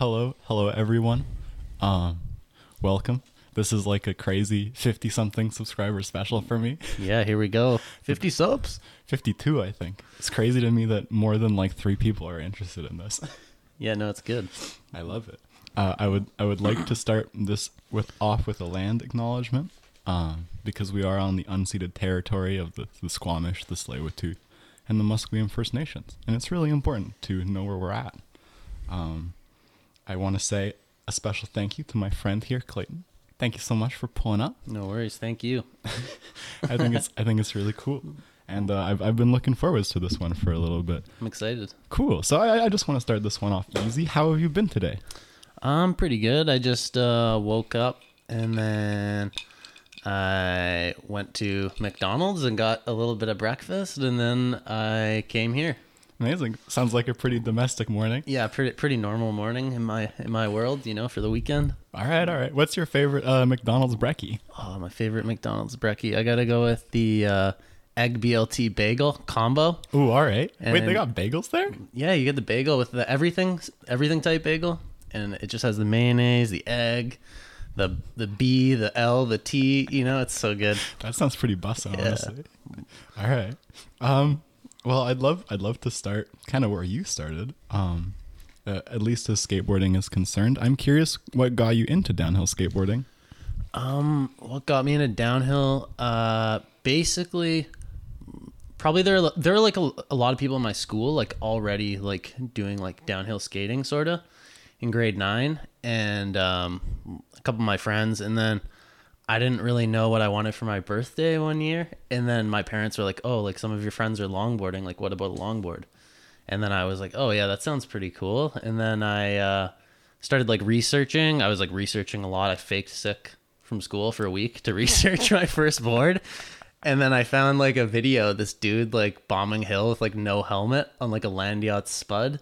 hello, hello everyone. Um, welcome. This is like a crazy 50 something subscriber special for me. Yeah, here we go. 50 subs. 52, I think. It's crazy to me that more than like 3 people are interested in this. Yeah, no, it's good. I love it. Uh, I would I would like to start this with off with a land acknowledgement, um, because we are on the unceded territory of the, the Squamish, the tsleil and the Musqueam First Nations, and it's really important to know where we're at. Um, I want to say a special thank you to my friend here, Clayton. Thank you so much for pulling up. No worries. Thank you. I think it's I think it's really cool, and uh, I've I've been looking forward to this one for a little bit. I'm excited. Cool. So I, I just want to start this one off easy. How have you been today? I'm pretty good. I just uh, woke up and then I went to McDonald's and got a little bit of breakfast, and then I came here. Amazing. Sounds like a pretty domestic morning. Yeah, pretty pretty normal morning in my in my world, you know, for the weekend. All right, all right. What's your favorite uh, McDonald's brekkie? Oh, my favorite McDonald's brekkie. I gotta go with the uh, egg BLT bagel combo. Ooh, all right. Wait, they got bagels there? Yeah, you get the bagel with the everything everything type bagel, and it just has the mayonnaise, the egg, the the B, the L, the T. You know, it's so good. That sounds pretty bussin', Yeah. honestly. All right. Um, well, I'd love I'd love to start kind of where you started. Um, uh, at least as skateboarding is concerned, I'm curious what got you into downhill skateboarding. Um, what got me into downhill? Uh, basically, probably there there are like a, a lot of people in my school like already like doing like downhill skating sort of in grade nine, and um, a couple of my friends, and then I didn't really know what I wanted for my birthday one year, and then my parents were like, "Oh, like some of your friends are longboarding. Like, what about a longboard?" And then I was like, "Oh yeah, that sounds pretty cool." And then I uh, started like researching. I was like researching a lot. I faked sick from school for a week to research my first board. And then I found like a video this dude like bombing hill with like no helmet on like a land yacht spud.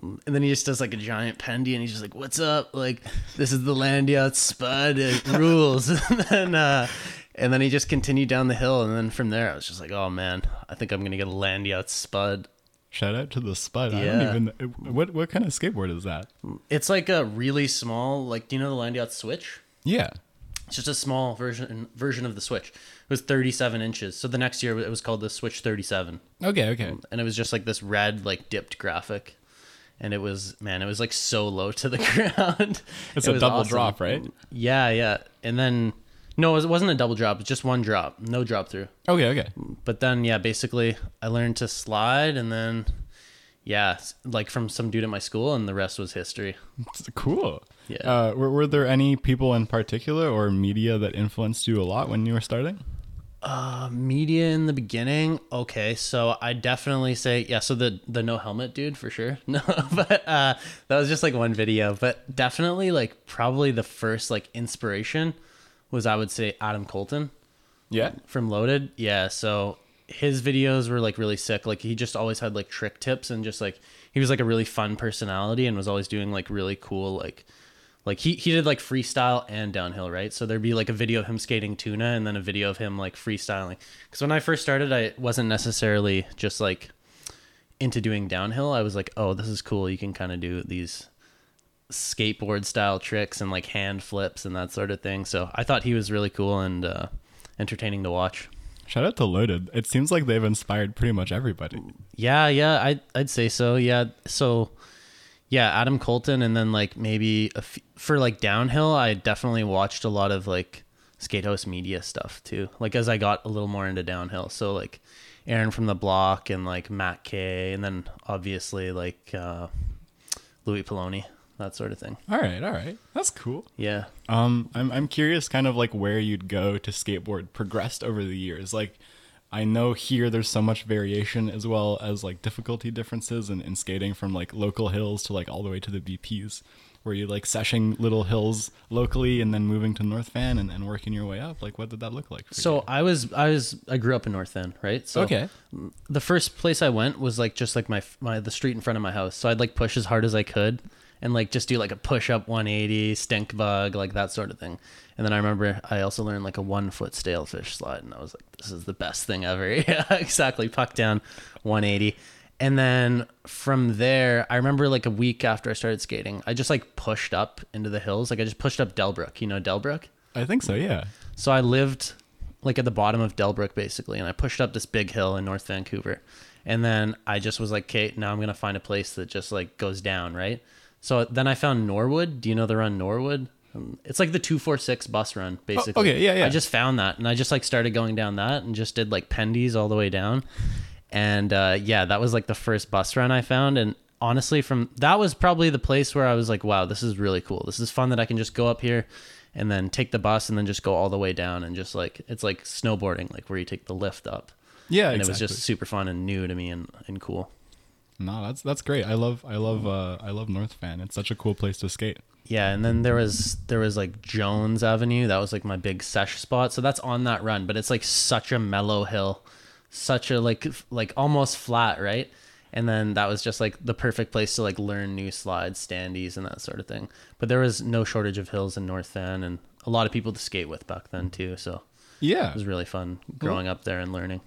And then he just does like a giant pendy and he's just like, What's up? Like, this is the land yacht spud. It rules. and then uh and then he just continued down the hill and then from there I was just like, Oh man, I think I'm gonna get a land yacht spud. Shout out to the Spud. I Yeah. don't even what what kind of skateboard is that? It's like a really small, like do you know the land yacht switch? Yeah. It's just a small version version of the Switch. It was 37 inches. So the next year it was called the Switch 37, Okay. Okay. and it was just like this red, like dipped graphic, and it was man, it was like so low to the ground. It's It a double awesome. drop, right? Yeah, yeah. And then no, it wasn't a double drop. It's just one drop, no drop through. Okay. Okay. But then yeah, basically I learned to slide, and then yeah, like from some dude at my school, and the rest was history. It's cool. Yeah. Uh, were, were there any people in particular or media that influenced you a lot when you were starting? Uh, media in the beginning. Okay, so I definitely say yeah. So the the no helmet dude for sure. No, but uh, that was just like one video. But definitely like probably the first like inspiration was I would say Adam Colton Yeah. from Loaded. Yeah, so his videos were like really sick. Like he just always had like trick tips and just like he was like a really fun personality and was always doing like really cool like like he he did like freestyle and downhill, right? So there'd be like a video of him skating tuna and then a video of him like freestyling. Cuz when I first started, I wasn't necessarily just like into doing downhill. I was like, "Oh, this is cool. You can kind of do these skateboard style tricks and like hand flips and that sort of thing." So I thought he was really cool and uh entertaining to watch. Shout out to Loaded. It seems like they've inspired pretty much everybody. Yeah, yeah, I I'd say so. Yeah, so yeah, Adam Colton, and then like maybe a f- for like downhill, I definitely watched a lot of like Skatehouse Media stuff too. Like as I got a little more into downhill, so like Aaron from the Block and like Matt K, and then obviously like uh, Louis Pilloni, that sort of thing. All right, all right. That's cool. Yeah. Um, I'm I'm curious, kind of like where you'd go to skateboard progressed over the years. Like, I know here there's so much variation as well as like difficulty differences in, in skating from like local hills to like all the way to the BPs, where you like seshing little hills locally and then moving to North Van and, and working your way up. Like, what did that look like? So you? I was I was I grew up in North Van, right? So Okay. the first place I went was like just like my my the street in front of my house. So I'd like push as hard as I could and like just do like a push up 180, stink bug, like that sort of thing. And then I remember I also learned like a one foot stale fish slide, and I was like, this is the best thing ever. yeah, exactly. Puck down 180. And then from there, I remember like a week after I started skating, I just like pushed up into the hills. Like I just pushed up Delbrook. You know Delbrook? I think so. Yeah. So I lived like at the bottom of Delbrook basically, and I pushed up this big hill in North Vancouver. And then I just was like, okay, now I'm gonna find a place that just like goes down, right? So then I found Norwood. Do you know the run Norwood? Um, It's like the two four six bus run, basically. Oh, okay, yeah, yeah. I just found that, and I just like started going down that, and just did like pendies all the way down. And uh, yeah, that was like the first bus run I found, and honestly, from that was probably the place where I was like, wow, this is really cool. This is fun that I can just go up here and then take the bus and then just go all the way down and just like it's like snowboarding, like where you take the lift up. Yeah. And exactly. it was just super fun and new to me and, and cool. no. That's that's great. I love I love uh I love North Van. It's such a cool place to skate. Yeah, and then there was there was like Jones Avenue. That was like my big sesh spot. So that's on that run, but it's like such a mellow hill, such a like like almost flat, right? And then that was just like the perfect place to like learn new slides, standees, and that sort of thing. But there was no shortage of hills in North Van, and a lot of people to skate with back then too. So Yeah. it was really fun growing up there and learning.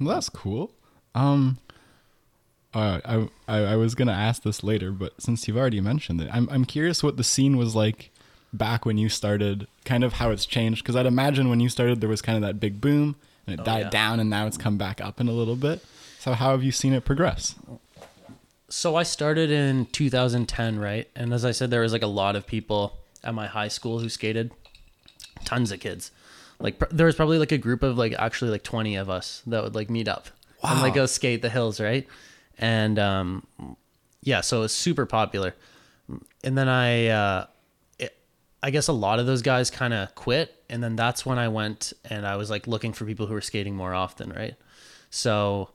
Well, that's cool. Um, uh, I, I I was gonna ask this later, but since you've already mentioned it, I'm I'm curious what the scene was like back when you started. Kind of how it's changed, because I'd imagine when you started there was kind of that big boom, and it Oh, died yeah. down, and now it's come back up in a little bit. So how have you seen it progress? So I started in 2010, right? And as I said, there was like a lot of people at my high school who skated. Tons of kids. Like pr- there was probably like a group of like actually like 20 of us that would like meet up and like go skate the hills, right? And um, yeah, so it was super popular. And then I, uh, it, I guess a lot of those guys kind of quit, and then that's when I went and I was like looking for people who were skating more often, right? So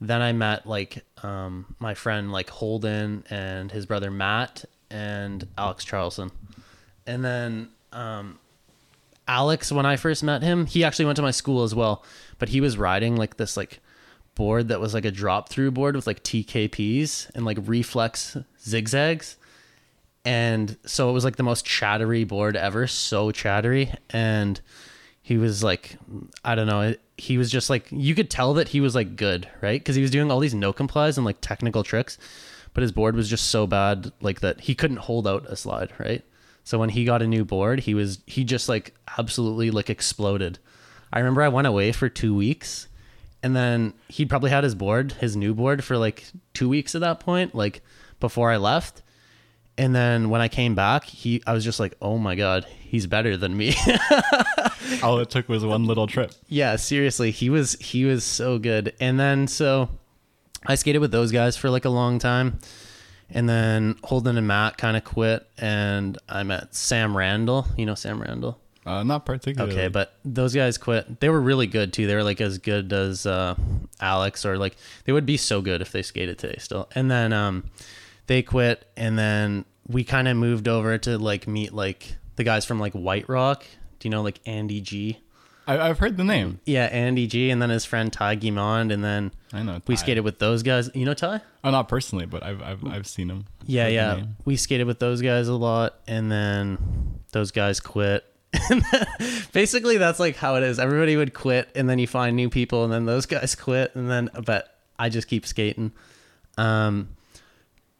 then I met like um, my friend like Holden and his brother Matt and Alex Charlson, and then um, Alex when I first met him, he actually went to my school as well, but he was riding like this like board that was like a drop through board with like TKPs and like reflex zigzags. And so it was like the most chattery board ever, so chattery. And he was like, I don't know, he was just like, you could tell that he was like good, right? Because he was doing all these no complies and like technical tricks, but his board was just so bad, like that he couldn't hold out a slide, right? So when he got a new board, he was, he just like absolutely like exploded. I remember I went away for two weeks and then he'd probably had his board, his new board for like two weeks at that point, like before I left. And then when I came back, he I was just like, "Oh my god, he's better than me." All it took was one little trip. yeah, seriously, he was he was so good. And then so I skated with those guys for like a long time. And then Holden and Matt kind of quit and I met Sam Randall. You know Sam Randall? Uh, not particularly. Okay, but those guys quit. They were really good too. They were like as good as uh, Alex, or like they would be so good if they skated today still. And then um, they quit, and then we kind of moved over to like meet like the guys from like White Rock. Do you know like Andy G? I, I've heard the name. Yeah, Andy G, and then his friend Ty Guimond, and then I know. we Ty. skated with those guys. You know Ty? Oh, not personally, but I've I've, I've seen him. Yeah, yeah. We skated with those guys a lot, and then those guys quit. Basically, that's like how it is. Everybody would quit, and then you find new people, and then those guys quit, and then but I just keep skating. Um,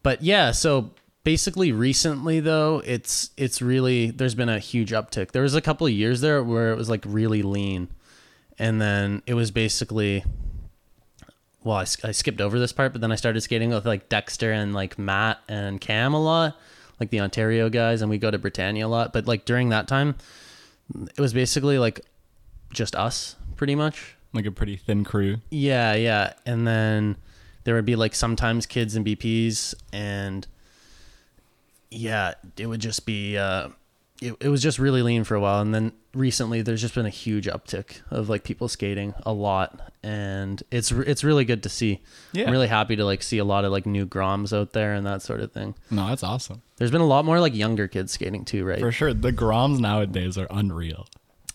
but yeah, so basically, recently though, it's it's really there's been a huge uptick. There was a couple of years there where it was like really lean, and then it was basically well, I skipped over this part, but then I started skating with like Dexter and like Matt and Cam a lot, like the Ontario guys, and we go to Britannia a lot. But like during that time, it was basically like just us, pretty much. Like a pretty thin crew. Yeah, yeah. And then there would be like sometimes kids and BPs, and yeah, it would just be. Uh, it, it was just really lean for a while, and then recently there's just been a huge uptick of like people skating a lot, and it's it's really good to see. Yeah. I'm really happy to like see a lot of like new Groms out there and that sort of thing. No, that's awesome. There's been a lot more like younger kids skating too, right? For sure. The Groms nowadays are unreal.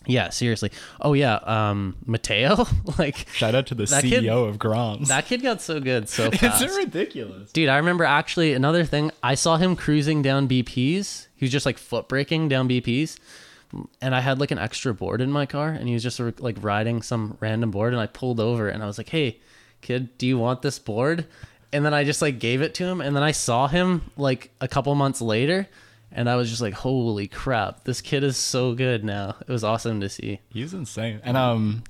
Yeah, seriously. Oh yeah, um, Mateo, like Shout out to the CEO kid- of Groms. that kid got so good so fast. it's ridiculous. Dude, I remember actually another thing. I saw him cruising down BPs. He was just like foot braking down BPs. And I had like an extra board in my car and he was just like riding some random board and I pulled over and I was like, "Hey, kid, do you want this board?" and then I just like gave it to him, and then I saw him like a couple months later, and I was just like, holy crap, this kid is so good now. It was awesome to see. He's insane. And um,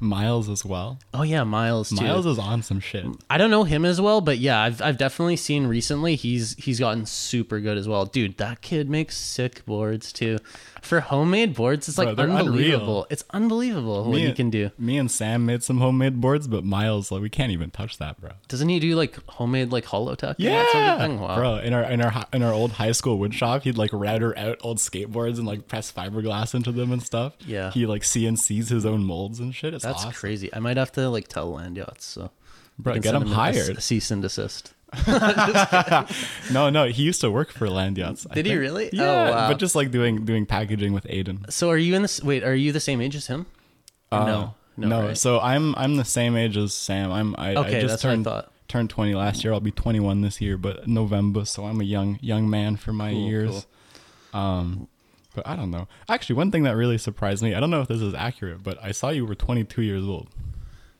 Miles as well. Oh yeah, Miles too. Miles is on some shit. I don't know him as well, but yeah, I've I've definitely seen recently he's he's gotten super good as well. Dude, that kid makes sick boards too. For homemade boards, it's like Bro, they're unbelievable. unreal. It's unbelievable what Me he and- can do. Me and Sam made some homemade boards, but Miles, like, we can't even touch that, bro. Doesn't he do like homemade like hollow tuck? and that sort of thing? Wow. bro. In our in our in our old high school wood shop, he'd like router out old skateboards and like press fiberglass into them and stuff. Yeah. he like CNCs his own molds and shit. It's That's awesome. crazy. I might have to like tell Landyachtz. So Bro, get him a- a hired. cease and desist. No, no, he used to work for Landyachtz. Did he really? Oh, wow. but just like doing doing packaging with Aiden. So are you in this? Wait, are you the same age as him? Uh, no, no, no. right? So I'm I'm the same age as Sam. I'm I, Okay, I just that's what I turned thought. turned 20 last year. I'll be 21 this year, but November. So I'm a young young man for my Cool, years. Um, but I don't know. Actually, one thing that really surprised me. I don't know if this is accurate, but I saw you were 22 years old.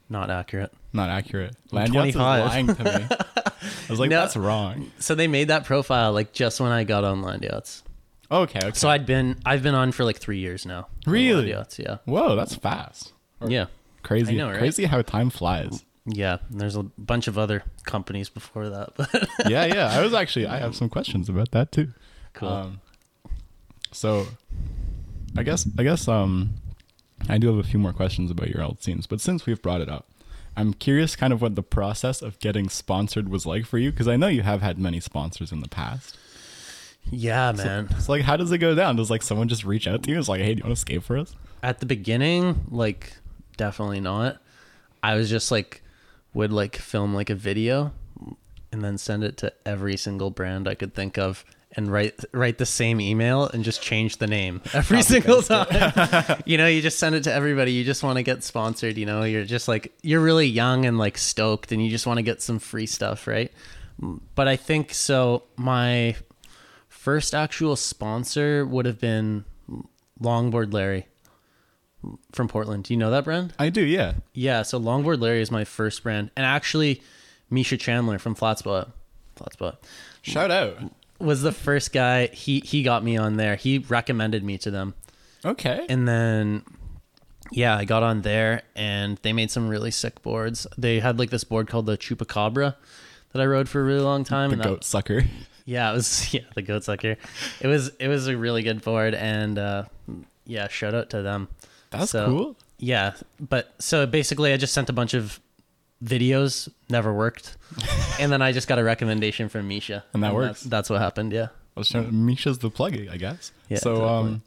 Not accurate. Not accurate. I'm Landyachtz is lying to me. I was like, No. that's wrong. So they made that profile like just when I got on Landyachtz. Okay, okay. So I'd been I've been on for like three years now. Really? Landyachtz, yeah. Whoa, that's fast. Yeah. Crazy. Know, right? Crazy how time flies. Yeah. and There's a bunch of other companies before that, but yeah, yeah. I was actually I have some questions about that too. cool. Um, so, I guess I guess um, I do have a few more questions about your old scenes, but since we've brought it up, I'm curious, kind of what the process of getting sponsored was like for you, because I know you have had many sponsors in the past. yeah, man. It's like, how does it go down? Does like someone just reach out to you? It's like, hey, do you want to skate for us? At the beginning, like definitely not. I was just like would like film like a video and then send it to every single brand I could think of and write write the same email and just change the name every single time. you know, you just send it to everybody. You just want to get sponsored, you know, you're just like you're really young and like stoked and you just want to get some free stuff, right? But I think so my first actual sponsor would have been Longboard Larry from Portland. Do you know that brand? I do, yeah. Yeah, so Longboard Larry is my first brand. And actually, Misha Chandler from Flatspot, Flatspot Shout out. Was the first guy. He he got me on there. He recommended me to them. Okay. And then yeah, I got on there and they made some really sick boards. They had like this board called the Chupacabra that I rode for a really long time the and that- goat sucker. yeah, it was yeah, the goat sucker. It was it was a really good board and uh yeah, shout out to them. That's So- cool. Yeah, but so basically, I just sent a bunch of videos, never worked, and then I just got a recommendation from Misha, And that that's- works. That's, what happened. Yeah. I was trying, Misha's the plug, I guess. Yeah, So, exactly. um,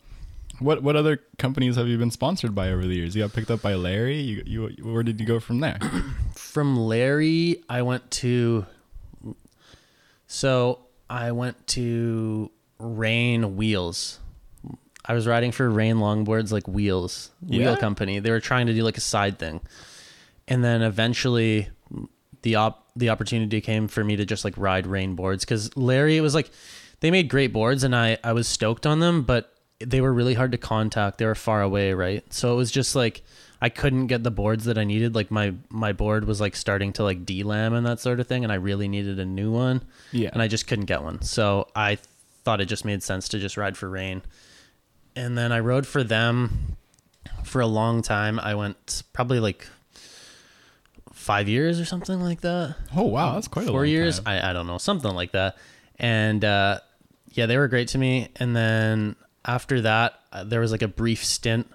what what other companies have you been sponsored by over the years? You got picked up by Larry. You, you where did you go from there? From Larry, I went to. So I went to Rayne Wheels. I was riding for Rayne Longboards, like Wheels Yeah? Wheel Company. They were trying to do like a side thing, and then eventually, the op the opportunity came for me to just like ride Rayne boards because Larry it was like they made great boards and I I was stoked on them, but they were really hard to contact. They were far away, right? So it was just like I couldn't get the boards that I needed. Like my my board was like starting to like delam and that sort of thing, and I really needed a new one. Yeah. and I just couldn't get one. So I thought it just made sense to just ride for Rayne, and then I rode for them for a long time. I went probably like five years or something like that? Oh wow, that's quite a four long years? time. I, I don't know something like that. And uh yeah they were great to me. And then after that uh, there was like a brief stint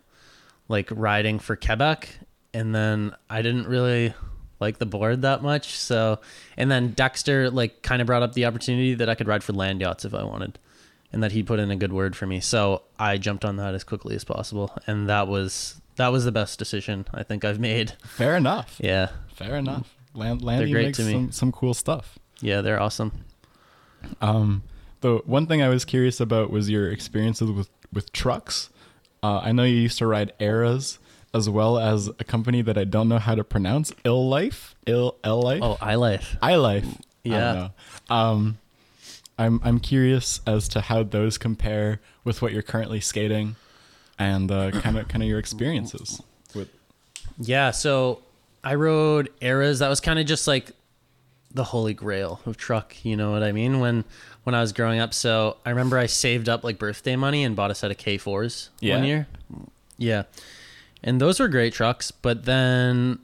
like riding for Kebbek. And then i didn't really like the board that much. So and then dexter like kind of brought up the opportunity that i could ride for Landyachtz if i wanted and that he put in a good word for me. So i jumped on that as quickly as possible. And that was that was the best decision i think i've made. Fair enough. yeah Fair enough. Land, Landy great makes to me. some some cool stuff. yeah they're awesome Um, the one thing I was curious about was your experiences with with trucks. Uh, I know you used to ride Aeras as well as a company that I don't know how to pronounce. Ill Life, Ill L Life, oh i life I Life. I Yeah. know. Um, I'm I'm curious as to how those compare with what you're currently skating, and kind of kind of your experiences with. Yeah, so I rode Aeras. That was kind of just like the holy grail of truck. You know what I mean? When when I was growing up, so I remember I saved up like birthday money and bought a set of K4s Yeah? one year. Yeah, and those were great trucks. But then,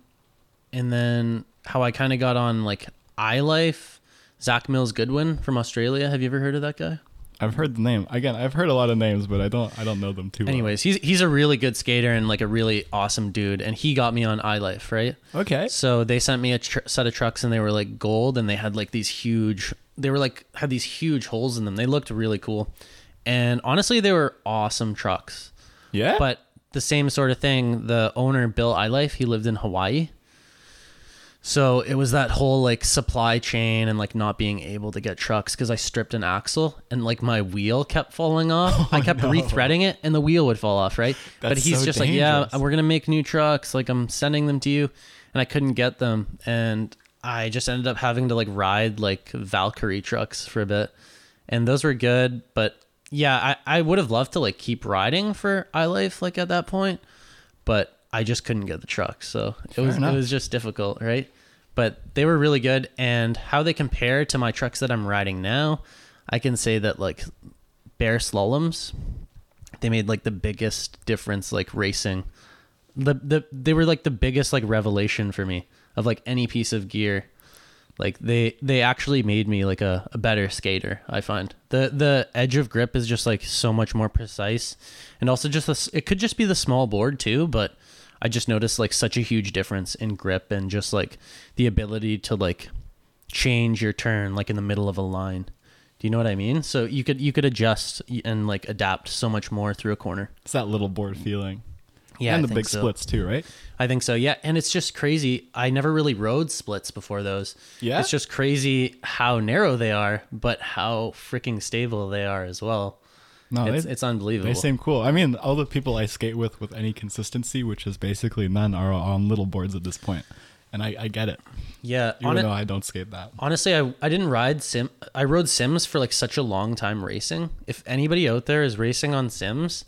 and then how I kind of got on like iLife, Zach Mills Goodwin from Australia. Have you ever heard of that guy? I've heard the name. Again, I've heard a lot of names, but I don't I don't know them too Anyways, he's he's a really good skater and like a really awesome dude, and he got me on iLife, right? Okay. So they sent me a tr- set of trucks, and they were like gold, and they had like these huge. They were like had these huge holes in them. They looked really cool, and honestly, they were awesome trucks. Yeah. But the same sort of thing. The owner Bill iLife, he lived in Hawaii. So it was that whole like supply chain and like not being able to get trucks because I stripped an axle and like my wheel kept falling off. Oh, I kept Oh, no. retreading it and the wheel would fall off, right? but he's so just like, yeah, we're gonna make new trucks. Like I'm sending them to you, and I couldn't get them, and I just ended up having to like ride like Valkyrie trucks for a bit, and those were good. But yeah, I I would have loved to like keep riding for iLife like at that point, but I just couldn't get the truck, so it was enough. it was just difficult, right? But they were really good, and how they compare to my trucks that I'm riding now, I can say that like bear slaloms, they made like the biggest difference like racing. The the they were like the biggest like revelation for me of like any piece of gear. Like they they actually made me like a, a better skater, I find. The the edge of grip is just like so much more precise. And also just the, it could just be the small board too, but I just noticed like such a huge difference in grip and just like the ability to like change your turn like in the middle of a line. Do you know what I mean? So you could you could adjust and like adapt so much more through a corner. it's that little board feeling. Yeah, and I the big so. splits too, right? I think so. Yeah, and it's just crazy. I never really rode splits before those. Yeah? it's just crazy how narrow they are, but how freaking stable they are as well. No, it's they, it's unbelievable. they seem cool. I mean, all the people I skate with with any consistency, which is basically none, are on little boards at this point, and I, I get it. yeah, Even on it, I don't skate that. honestly, I I didn't ride sim. I rode Sims for like such a long time racing. If anybody out there is racing on Sims,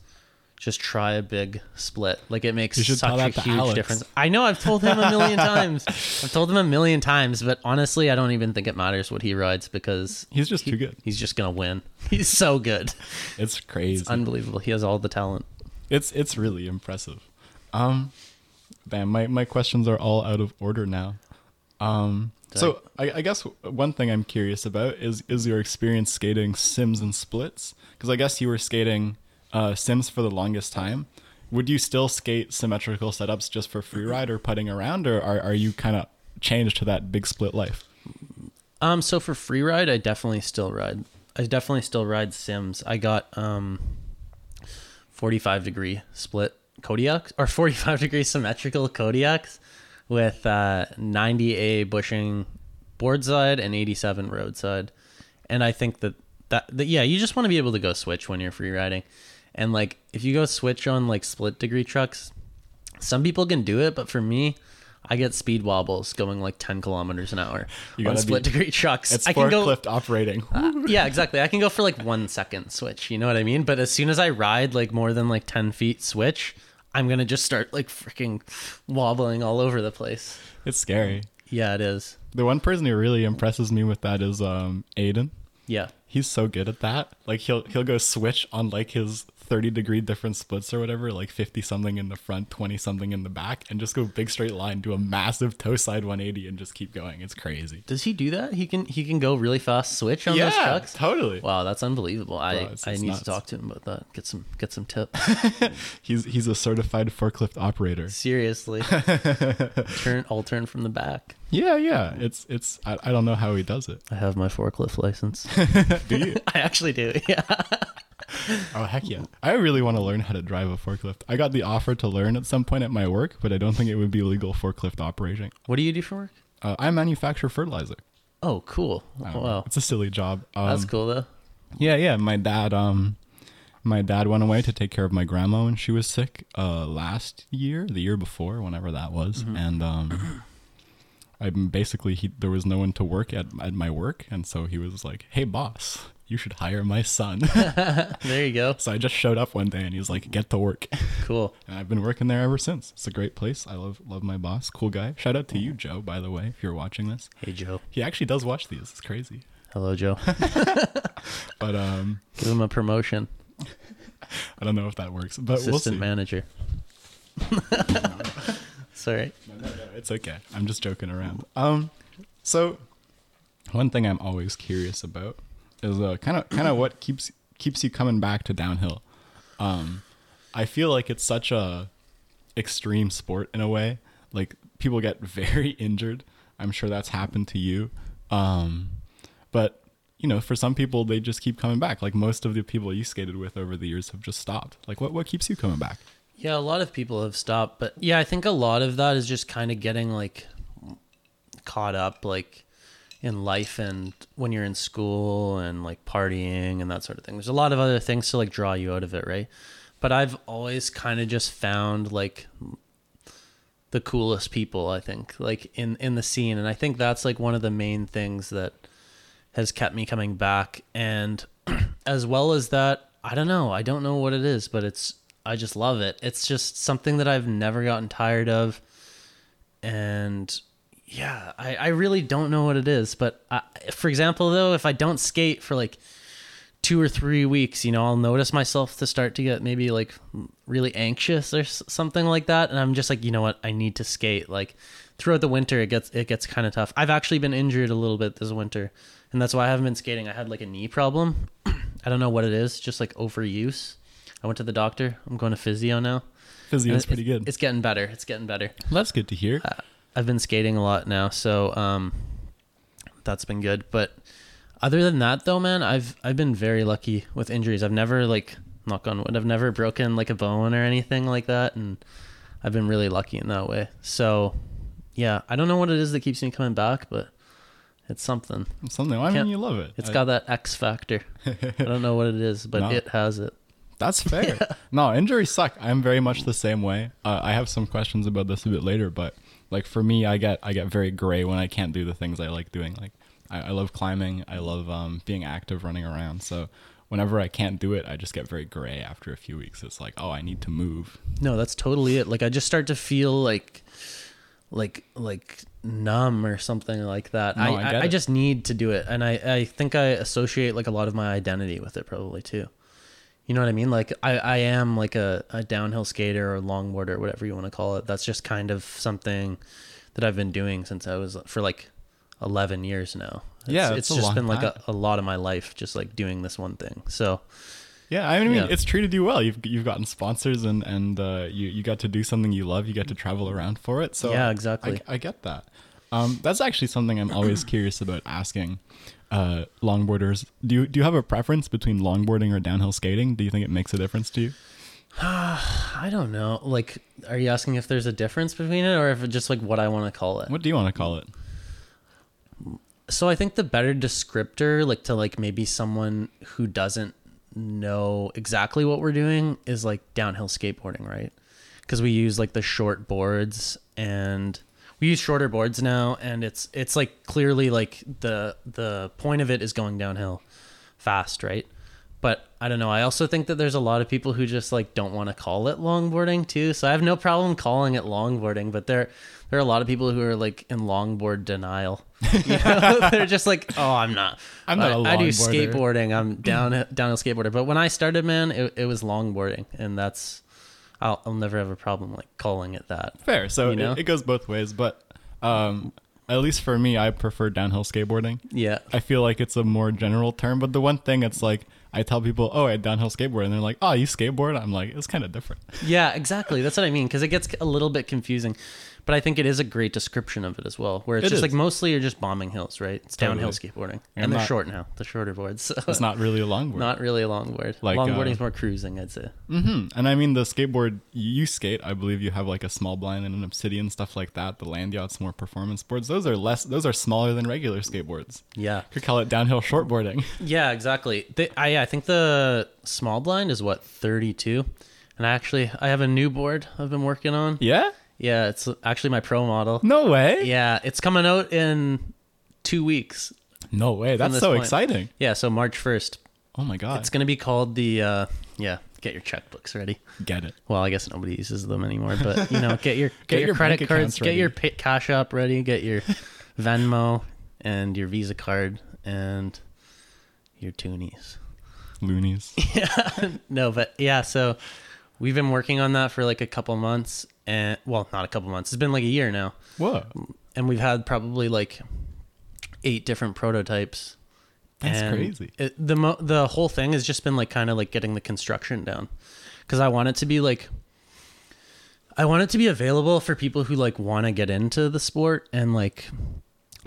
just try a big split. Like it makes such a huge Alex. difference. I know I've told him a million times. I've told him a million times, but honestly, I don't even think it matters what he rides because He's just too good. he's just gonna win. He's so good. It's crazy. Unbelievable. He has all the talent. It's it's really impressive. Um, damn, my my questions are all out of order now. Um, so I, I guess one thing I'm curious about is is your experience skating sims and splits? Because I guess you were skating uh, sims for the longest time. Would you still skate symmetrical setups just for free ride or putting around, or are are you kind of changed to that big split life? Um, so for free ride, I definitely still ride. I definitely still ride Sims. I got um, forty-five degree split Kodiaks or forty-five degree symmetrical Kodiaks with uh, ninety A bushing board side and eighty-seven roadside, and I think that that, that yeah, you just want to be able to go switch when you're free riding, and like if you go switch on like split degree trucks, some people can do it, but for me. I get speed wobbles going like 10 kilometers an hour You on split degree trucks. It's I can go, forklift operating. yeah, exactly. I can go for like one second switch. You know what I mean? But as soon as I ride like more than like 10 feet switch, I'm going to just start like freaking wobbling all over the place. It's scary. Yeah, it is. The one person who really impresses me with that is um Aiden. Yeah. He's so good at that. Like he'll he'll go switch on like his 30 degree different splits or whatever, like 50 something in the front, 20 something in the back, and just go big straight line, do a massive toe side 180 and just keep going. It's crazy. Does he do that? He can he can go really fast switch on those trucks? totally. Wow, that's unbelievable. I, it's- I it's need nuts. to talk to him about that. Get some get some tips. He's he's a certified forklift operator. Seriously. turn I'll turn from the back. Yeah, yeah. It's it's I, I don't know how he does it. I have my forklift license. Do you? I actually do. Yeah. Oh heck yeah! I really want to learn how to drive a forklift. I got the offer to learn at some point at my work, but I don't think it would be legal forklift operating. What do you do for work? Uh, I manufacture fertilizer. Oh, cool. I know. Wow. it's a silly job. Um, That's cool though. Yeah, yeah. My dad, um, my dad went away to take care of my grandma when she was sick. Uh, last year, the year before, whenever that was, and um, I'm basically he. There was no one to work at at my work, and so he was like, "Hey, boss, you should hire my son. There you go. so I just showed up one day and he's like, get to work. Cool. and I've been working there ever since. It's a great place. I love love my boss. Cool guy. Shout out to you, Joe, by the way, if you're watching this. Hey Joe. He actually does watch these. It's crazy. Hello Joe. But um Give him a promotion. I don't know if that works. But we'll Assistant see. manager. Sorry. No, No, no, it's okay. I'm just joking around. Um, so one thing I'm always curious about is kind of kind of what keeps keeps you coming back to downhill. Um, I feel like it's such a extreme sport in a way. Like people get very injured. I'm sure that's happened to you. Um, but you know, for some people, they just keep coming back. Like most of the people you skated with over the years have just stopped. Like what what keeps you coming back? Yeah, a lot of people have stopped, but yeah, I think a lot of that is just kind of getting like caught up like in life and when you're in school and like partying and that sort of thing. There's a lot of other things to like draw you out of it, right? But I've always kind of just found like the coolest people, I think, like in in the scene and I think that's like one of the main things that has kept me coming back and as well as that, I don't know, I don't know what it is, but it's I just love it. It's just something that I've never gotten tired of. And yeah, I, I really don't know what it is. But I, for example, though, if I don't skate for like two or three weeks, you know, I'll notice myself to start to get maybe like really anxious or something like that. And I'm just like, you know what? I need to skate. Like throughout the winter, it gets, it gets kind of tough. I've actually been injured a little bit this winter. And that's why I haven't been skating. I had like a knee problem. I don't know what it is, just like overuse. I went to the doctor. I'm going to physio now. Physio And pretty good. It's getting better. It's getting better. That's good to hear. Uh, I've been skating a lot now, so um, that's been good. But other than that, though, man, I've I've been very lucky with injuries. I've never like knock on wood, I've never broken like a bone or anything like that, and I've been really lucky in that way. So yeah, I don't know what it is that keeps me coming back, but it's something. Something. I mean, Can't- you love it. It's I- got that X factor. I don't know what it is, but No. it has it. That's fair. No, injuries suck. I'm very much the same way. Uh, I have some questions about this a bit later, but like for me, I get I get very gray when I can't do the things I like doing. Like I, I love climbing. I love um, being active, running around. So whenever I can't do it, I just get very gray after a few weeks. It's like, oh, I need to move. No, that's totally it. Like I just start to feel like like like numb or something like that. No, I, I I, get I it. just need to do it. And I, I think I associate like a lot of my identity with it probably too. You know what I mean? Like I, I am like a, a downhill skater or longboarder, whatever you want to call it. That's just kind of something that I've been doing since I was for like eleven years now. It's, Yeah, it's a just been like a, a lot of my life just like doing this one thing. So Yeah, I mean, Yeah. it's treated you well. You've you've gotten sponsors and and uh, you you got to do something you love. You get to travel around for it. So Yeah, exactly. I, I get that. Um, that's actually something I'm always curious about asking uh, longboarders. Do you do you have a preference between longboarding or downhill skating? Do you think it makes a difference to you? I don't know. Like, are you asking if there's a difference between it or if it's just like what I want to call it? What do you want to call it? So I think the better descriptor, like to like maybe someone who doesn't know exactly what we're doing, is like downhill skateboarding, right? Because we use like the short boards and we use shorter boards now, and it's it's like clearly like the the point of it is going downhill fast, right? But I don't know. I also think that there's a lot of people who just like don't want to call it longboarding too. So I have no problem calling it longboarding, but there there are a lot of people who are like in longboard denial. You know? They're just like, oh, I'm not. I'm not I I do skateboarding. I'm down downhill skateboarder. But when I started, man, it, it was longboarding, and that's I'll, I'll never have a problem like calling it that. Fair. So You know? it, it goes both ways, but um, at least for me, I prefer downhill skateboarding. Yeah. I feel like it's a more general term, but the one thing it's like I tell people, "Oh, I downhill skateboard," and they're like, "Oh, you skateboard?" I'm like, "It's kind of different." Yeah, exactly. That's what I mean because it gets a little bit confusing, but I think it is a great description of it as well. Where it's It just is. like mostly you're just bombing hills, right? It's downhill skateboarding, I'm and they're not- short now. The shorter boards, so It's not really a longboard. not really a longboard. Like, Longboarding's uh, more cruising, I'd say. Mm-hmm. And I mean, the skateboard you skate, I believe you have like a small blind and an obsidian stuff like that. The land yachts, more performance boards. Those are less. Those are smaller than regular skateboards. Yeah, Could call it downhill shortboarding. yeah, exactly. They, I I think the small blind is what 32, and I actually I have a new board I've been working on. yeah. Yeah, it's actually my pro model. No way. Yeah, it's coming out in two weeks. No way. That's so point. exciting. Yeah, so March 1st. Oh my god. It's going to be called the uh yeah, get your checkbooks ready. Get it. Well, I guess nobody uses them anymore, but you know, get your get, Get your, your credit cards, get your pay, Cash App ready, get your Venmo and your Visa card and your toonies. Loonies. Yeah. No, but yeah, so we've been working on that for like a couple months and well, not a couple months. It's been like a year now. Whoa. And we've had probably like eight different prototypes. That's And crazy. It, the mo- the whole thing has just been like kind of like getting the construction down, because I want it to be like, I want it to be available for people who like want to get into the sport and like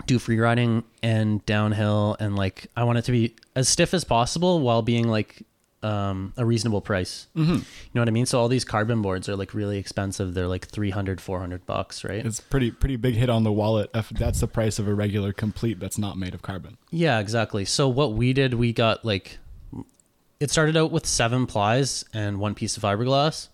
do free riding and downhill and like I want it to be as stiff as possible while being like um, a reasonable price. Mm-hmm. You know what I mean? So all these carbon boards are like really expensive. They're like 300, 400 bucks, right? It's pretty pretty big hit on the wallet if that's the price of a regular complete that's not made of carbon. Yeah, exactly. So what we did, we got like it started out with seven plies and one piece of fiberglass.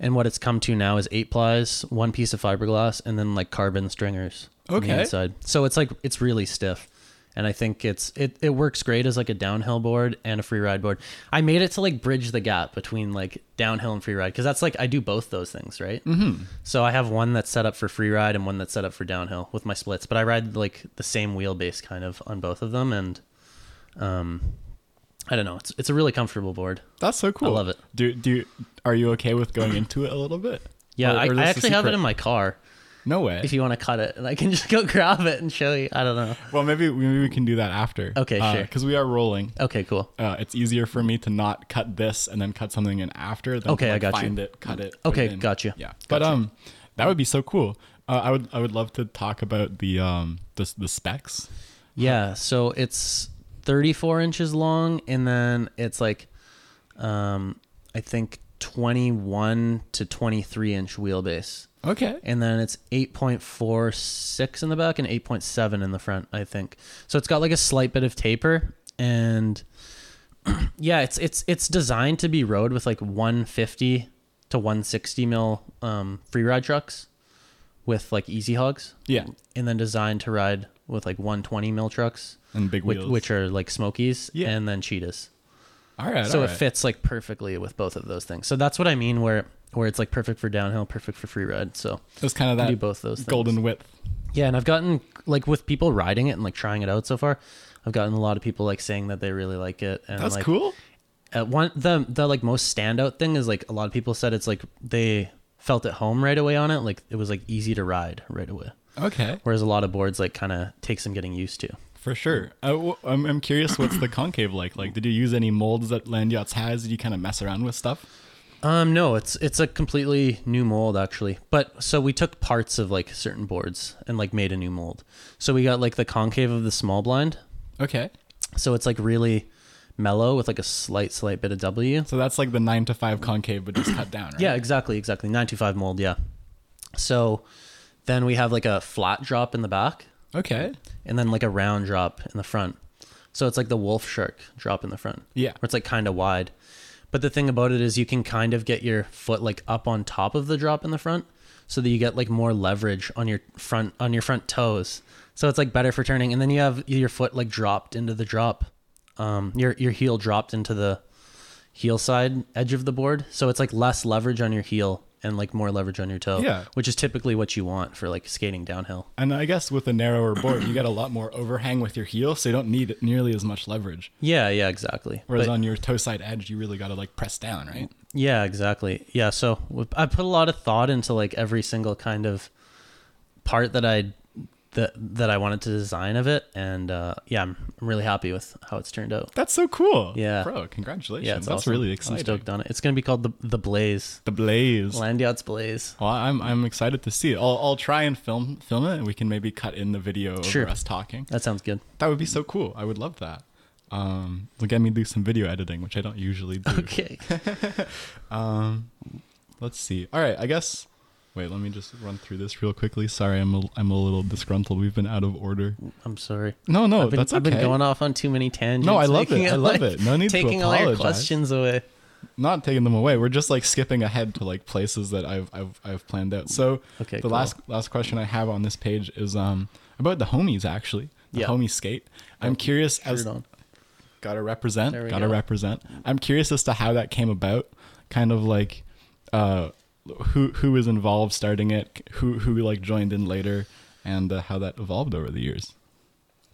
And what it's come to now is eight plies, one piece of fiberglass, and then like carbon stringers on the inside. So it's like it's really stiff. And I think it's it, it works great as like a downhill board and a free ride board. I made it to like bridge the gap between like downhill and free ride because that's like I do both those things, right? Mm-hmm. So I have one that's set up for free ride and one that's set up for downhill with my splits. But I ride like the same wheelbase kind of on both of them, and um, I don't know. It's it's a really comfortable board. That's so cool. I love it. Do do you, are you okay with going into it a little bit? Yeah, Or- I, or I actually have it in my car. No way. If you want to cut it, and I can just go grab it and show you. I don't know. well, maybe maybe we can do that after. Okay, sure. Because we are rolling. Okay, cool. Uh, it's easier for me to not cut this and then cut something in after than Okay, to, I like, got you. find it, cut it. Okay, it got you. Yeah, but um, that would be so cool. Uh, I would I would love to talk about the um the the specs. Yeah, so it's 34 inches long, and then it's like, um, I think 21 to 23 inch wheelbase, Okay. and then it's 8.46 in the back and 8.7 in the front. I think so. It's got like a slight bit of taper, and yeah, it's it's it's designed to be rode with like 150 to 160 mil um, free ride trucks with like easy hogs Yeah, and then designed to ride with like 120 mil trucks, and big which, wheels. which are like Smokies, Yeah. and then Cheetahs. all right. so all it fits like perfectly with both of those things. So that's what I mean where where it's like perfect for downhill, perfect for free ride. So It's kind of that do both those things. golden width. Yeah, and I've gotten like with people riding it and like trying it out so far. I've gotten a lot of people like saying that they really like it. And That's like, cool. uh, one the the like most standout thing is like a lot of people said it's like they felt at home right away on it. Like it was like easy to ride right away. Okay, Whereas a lot of boards like kind of take some getting used to. for sure. W- I'm I'm curious. What's the concave like? Like, did you use any molds that Landyachtz has? Did you kind of mess around with stuff? Um, no, it's it's a completely new mold actually. But so we took parts of like certain boards and like made a new mold. So we got like the concave of the small blind. Okay, So it's like really mellow with like a slight slight bit of W. so that's like the nine to five concave, but just cut down, right? Yeah, exactly, exactly. Nine to five mold, yeah. So then we have like a flat drop in the back Okay. and then like a round drop in the front. So it's like the wolf shark drop in the front. Yeah. Where it's like kind of wide. But the thing about it is you can kind of get your foot like up on top of the drop in the front so that you get like more leverage on your front on your front toes. So it's like better for turning and then you have your foot like dropped into the drop. Um your your heel dropped into the heel side edge of the board. So it's like less leverage on your heel and like more leverage on your toe. Yeah. Which is typically what you want for like skating downhill. And I guess with a narrower board, you get a lot more overhang with your heel, so you don't need nearly as much leverage. Yeah, yeah, exactly. Whereas But- on your toe side edge, you really got to like press down, right? Yeah, exactly. Yeah, so I put a lot of thought into like every single kind of part that I that that I wanted to design of it, and uh, yeah, I'm, really happy with how it's turned out. That's so cool. Yeah. Bro, congratulations. Yeah, That's awesome. really I'm stoked on it. It's gonna be called the the Blaze, The blaze. Landyachtz Blaze. Well, I'm I'm excited to see it. I'll I'll try and film film it, and we can maybe cut in the video Sure. us talking. That sounds good. That would be so cool. I would love that. Um, it'll get me do some video editing, which I don't usually do. Okay. Um, let's see. All right, I guess. Wait, let me just run through this real quickly. Sorry, I'm a, I'm a little disgruntled. We've been out of order. I'm sorry. No, no, I've been, that's okay. I've been going off on too many tangents. No, I love it. I love like, it. No need to taking all your questions away. Not taking them away. We're just like skipping ahead to like places that I've I've, I've planned out. So Okay, the cool. last last question I have on this page is um about the homies actually. the Yeah. homie skate. I'm curious as on. gotta represent, gotta go. represent. I'm curious as to how that came about. Kind of like, uh, who who was involved starting it, who who like joined in later, and uh, how that evolved over the years.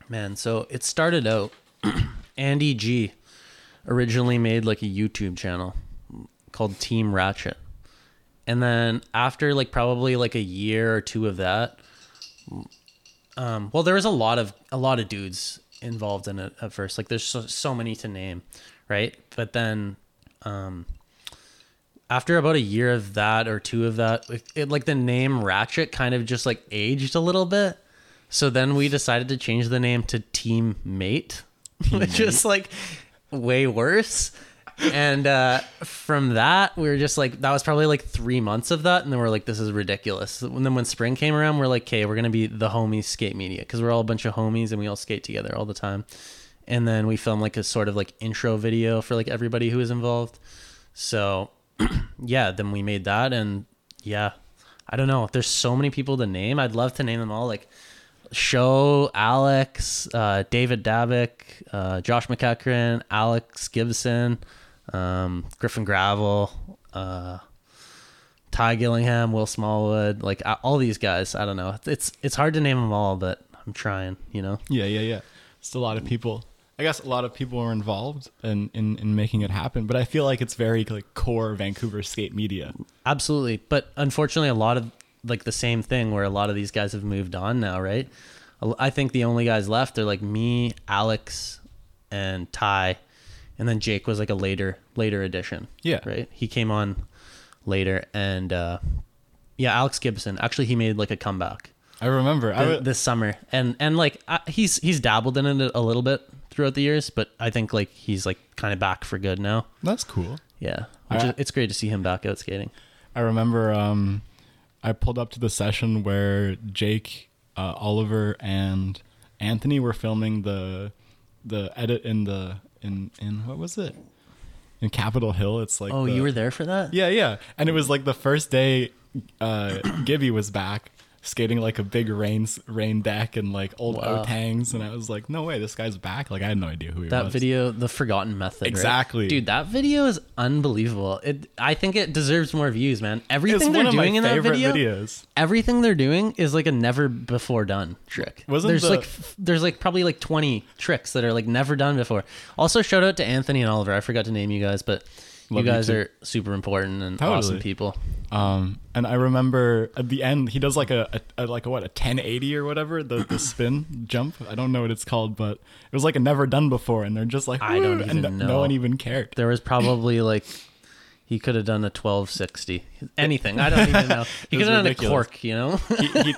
Man, so it started out. Andy G originally made like a YouTube channel called Team Ratchet. And then after like probably like a year or two of that, um, well, there was a lot of a lot of dudes involved in it at first. Like there's so, so many to name, right? But then, um, after about a year of that or two of that, it, it like the name Ratchet kind of just like aged a little bit. So then we decided to change the name to Team Mate, which is like way worse. And uh, from that, we were just like, that was probably like three months of that. And then we're like, this is ridiculous. And then when spring came around, we're like, okay, we're going to be the homies skate media because we're all a bunch of homies and we all skate together all the time. And then we filmed like a sort of like intro video for like everybody who was involved. So yeah, then we made that. And yeah, I don't know. There's so many people to name. I'd love to name them all. Like, Show, Alex, uh, David Dabbick, uh, Josh McEachran, Alex Gibson, um, Griffin Gravel, uh, Ty Gillingham, Will Smallwood, like all these guys. I don't know. It's it's hard to name them all, but I'm trying. You know. Yeah, yeah, yeah. It's a lot of people. I guess a lot of people were involved in, in, in making it happen, but I feel like it's very like core Vancouver skate media. Absolutely, but unfortunately, a lot of like the same thing where a lot of these guys have moved on now, right? I think the only guys left are like me, Alex, and Ty, and then Jake was like a later later addition. Yeah. right. He came on later, and uh, yeah, Alex Gibson. Actually, he made like a comeback I remember. I th- this summer, and and like he's he's dabbled in it a little bit throughout the years, but I think like he's like kind of back for good now. that's cool. Yeah, which I- is, it's great to see him back out skating. I remember um, I pulled up to the session where Jake, uh, Oliver, and Anthony were filming the the edit in the in in what was it in Capitol Hill. It's like Oh, the- you were there for that? yeah yeah, and it was like the first day uh, Gibby was back skating like a big Rayne Rayne deck and like old Wow. Otangs, and I was like, no way, this guy's back. Like I had no idea who he that was. That video the forgotten method right? Exactly. dude that video is unbelievable it i think it deserves more views man everything one they're doing in that video videos. everything they're doing is like a never before done trick Wasn't there's the- like f- there's like probably like 20 tricks that are like never done before also shout out to anthony and oliver i forgot to name you guys but Love you you guys too. are super important and Totally. awesome people Um, and I remember at the end he does like a, a, a like a what a 1080 or whatever the, the spin jump. I don't know what it's called, but it was like a never done before, and they're just like I don't even and know. no one even cared. there was probably like he could have done a 1260 anything i don't even know he could have done a cork you know he, he,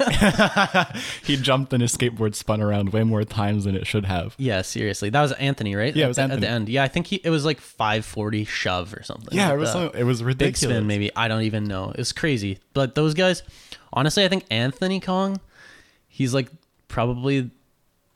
he jumped and his skateboard spun around way more times than it should have. Yeah, seriously. That was Anthony, right? Yeah, it At was the- At Anthony. the end. Yeah, I think he it was like 540 shove or something. Yeah, like it was something- it was Big ridiculous. spin, maybe. I don't even know. It's crazy. But those guys, honestly, I think Anthony Kong, he's like probably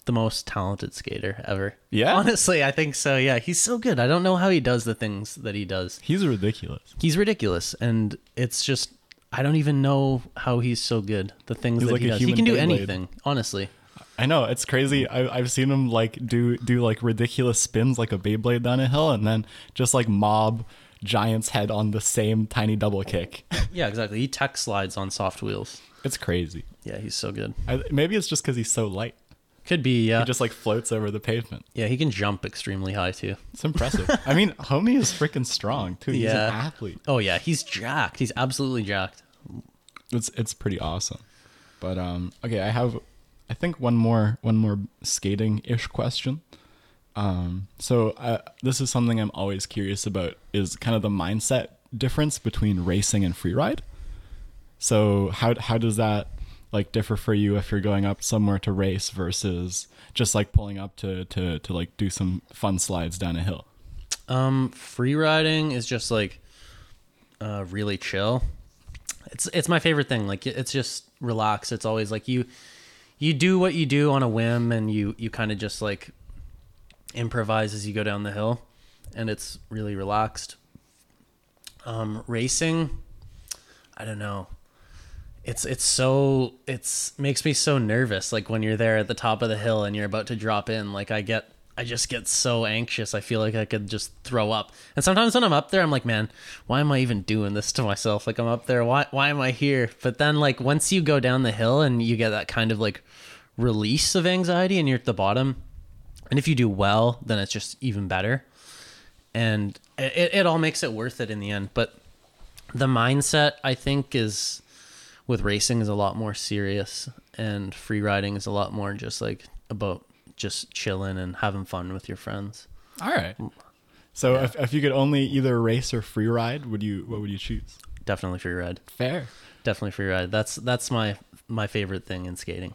the most talented skater ever. Yeah? Honestly, I think so. Yeah, he's so good. I don't know how he does the things that he does. He's ridiculous. He's ridiculous, and it's just I don't even know how he's so good. The things He's that like he does. He can do anything. Honestly. I know it's crazy. I, I've seen him like do do like ridiculous spins like a Beyblade down a hill, and then just like mob Giant's head on the same tiny double kick. Yeah, exactly. He tech slides on soft wheels. It's crazy. Yeah, he's so good. I, maybe it's just because he's so light. Could be, yeah. He just like floats over the pavement. yeah, he can jump extremely high too. It's impressive. I mean, homie is freaking strong too. He's Yeah. an athlete. Oh yeah, he's jacked. He's absolutely jacked. It's it's pretty awesome. But um, okay, I have, I think one more one more skating ish question. Um, so uh, this is something I'm always curious about is kind of the mindset difference between racing and freeride. So how how does that like differ for you if you're going up somewhere to race versus just like pulling up to to to like do some fun slides down a hill? Um, free riding is just like uh, really chill. It's it's my favorite thing. Like it's just relax. It's always like you you do what you do on a whim, and you you kind of just like improvise as you go down the hill, and it's really relaxed. Um, racing, I don't know. It's it's so it's makes me so nervous like when you're there at the top of the hill and you're about to drop in like I get I just get so anxious. I feel like I could just throw up. And sometimes when I'm up there, I'm like, man, why am I even doing this to myself? Like I'm up there, why why am I here? But then like once you go down the hill and you get that kind of like release of anxiety and you're at the bottom, and if you do well, then it's just even better. And it, it all makes it worth it in the end. But the mindset I think is with racing is a lot more serious and free riding is a lot more just like about just chilling and having fun with your friends. All right. Mm. So if, if you could only either race or free ride, would you what would you choose? Definitely free ride. Fair. Definitely free ride. That's that's my my favorite thing in skating.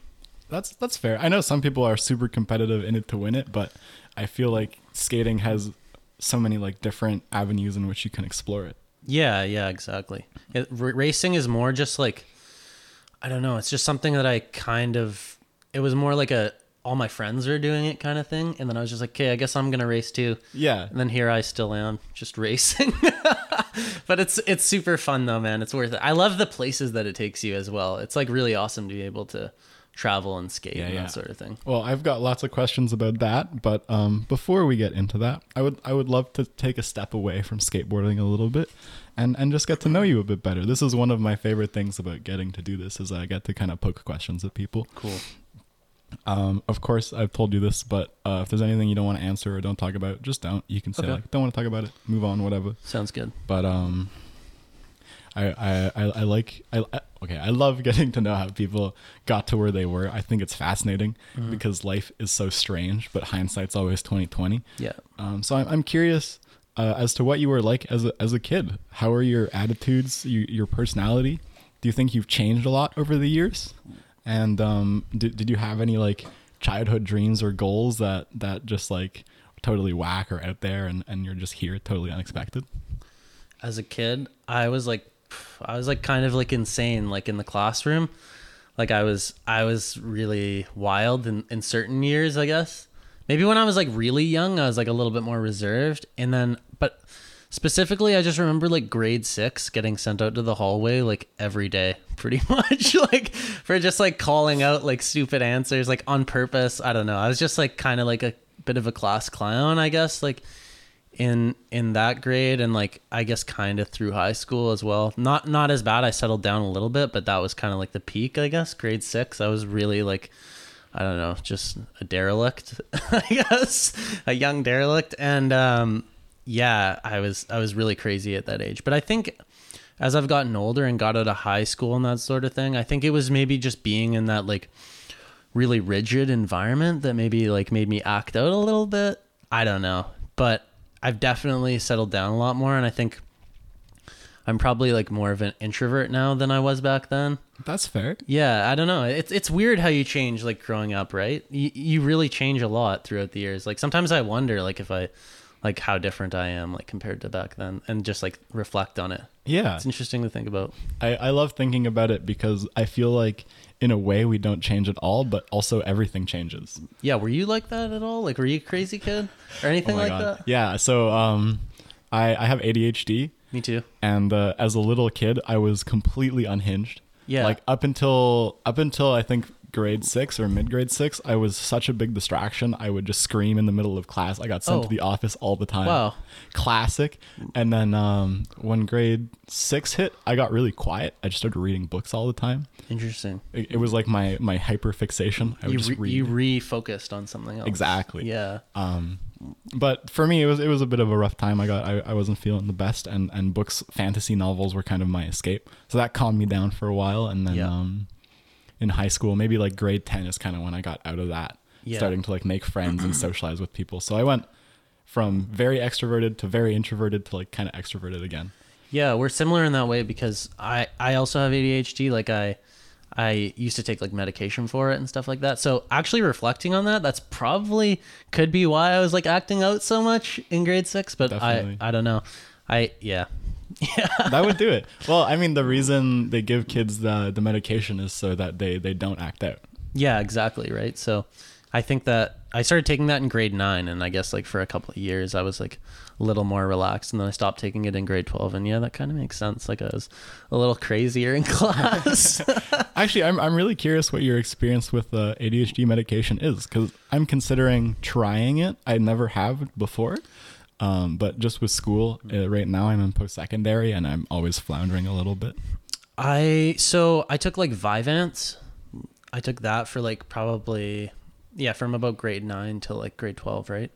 That's that's fair. I know some people are super competitive in it to win it, but I feel like skating has so many like different avenues in which you can explore it. Yeah, yeah, exactly. It, r- racing is more just like I don't know. It's just something that I kind of. It was more like a all my friends are doing it kind of thing, and then I was just like, okay, I guess I'm gonna race too. Yeah. And then here I still am, just racing. but it's it's super fun though, man. It's worth it. I love the places that it takes you as well. It's like really awesome to be able to travel and skate Yeah, and yeah. that sort of thing. Well, I've got lots of questions about that, but um, before we get into that, I would I would love to take a step away from skateboarding a little bit, and and just get to know you a bit better. This is one of my favorite things about getting to do this is I get to kind of poke questions at people. Cool. Um, of course, I've told you this, but uh, if there's anything you don't want to answer or don't talk about, just don't. You can say Okay. like, don't want to talk about it, move on, whatever. Sounds good. But um, I I I, I like I, I okay. I love getting to know how people got to where they were. I think it's fascinating because life is so strange, but hindsight's always twenty twenty. Yeah. Um, so I'm I'm curious uh, as to what you were like as a as a kid. How are your attitudes, your, your personality? Do you think you've changed a lot over the years? And um, did did you have any like childhood dreams or goals that that just like totally whack or out there, and and you're just here, totally unexpected? as a kid i was like i was like kind of like insane like in the classroom. Like i was i was really wild in, in certain years i guess. Maybe when i was like really young i was like a little bit more reserved. And then but specifically i just remember like grade six getting sent out to the hallway like every day pretty much like for just like calling out like stupid answers like on purpose. I don't know. I was just like kind of like a bit of a class clown i guess. Like in in that grade and like I guess kind of through high school as well. Not not as bad. I settled down a little bit, but that was kind of like the peak, I guess. Grade 6, I was really like I don't know, just a derelict, I guess, a young derelict and um yeah, I was I was really crazy at that age. But I think as I've gotten older and got out of high school and that sort of thing, I think it was maybe just being in that like really rigid environment that maybe like made me act out a little bit. I don't know. But I've definitely settled down a lot more and I think I'm probably like more of an introvert now than I was back then. That's fair. Yeah, I don't know. It's it's weird how you change like growing up, right? You you really change a lot throughout the years. Like sometimes I wonder like if I like how different I am like compared to back then and just like reflect on it. Yeah, It's interesting to think about. I, I love thinking about it because I feel like in a way we don't change at all, but also everything changes. Yeah, were you like that at all? Like were you a crazy kid or Oh anything my like god. that? Yeah. So um, I I have ADHD, Me too. and uh, as a little kid, I was completely unhinged. Yeah. Like up until up until I think grade six or mid grade six, I was such a big distraction. I would just scream in the middle of class. I got sent to Oh. the office all the time. Wow. Classic. And then um, when grade six hit, I got really quiet. I just started reading books all the time. Interesting. It, it was like my my hyper fixation. I would You re- read. you refocused on something else. Exactly. Yeah. Um, but for me, it was it was a bit of a rough time. I got I, I wasn't feeling the best, and and books, fantasy novels were kind of my escape. So that calmed me down for a while, and then Yeah. um, in high school, maybe like grade ten is kind of when I got out of that, Yeah. starting to like make friends and socialize with people. So I went from very extroverted to very introverted to like kind of extroverted again. Yeah, we're similar in that way because I I also have ADHD. Like I I used to take like medication for it and stuff like that. So actually reflecting on that, that's probably could be why I was like acting out so much in grade six. But Definitely. I I don't know. I yeah yeah that would do it. Well, I mean, the reason they give kids the the medication is so that they they don't act out. yeah exactly right. So I think that I started taking that in grade nine, and I guess like for a couple of years, I was like a little more relaxed, and then I stopped taking it in grade twelve. And yeah, that kind of makes sense. Like I was a little crazier in class. Actually, I'm I'm really curious what your experience with uh, ADHD medication is because I'm considering trying it. I never have before, um, but just with school uh, right now, I'm in post secondary and I'm always floundering a little bit. I so I took like Vyvanse. I took that for like probably yeah from about grade nine till like grade twelve, right?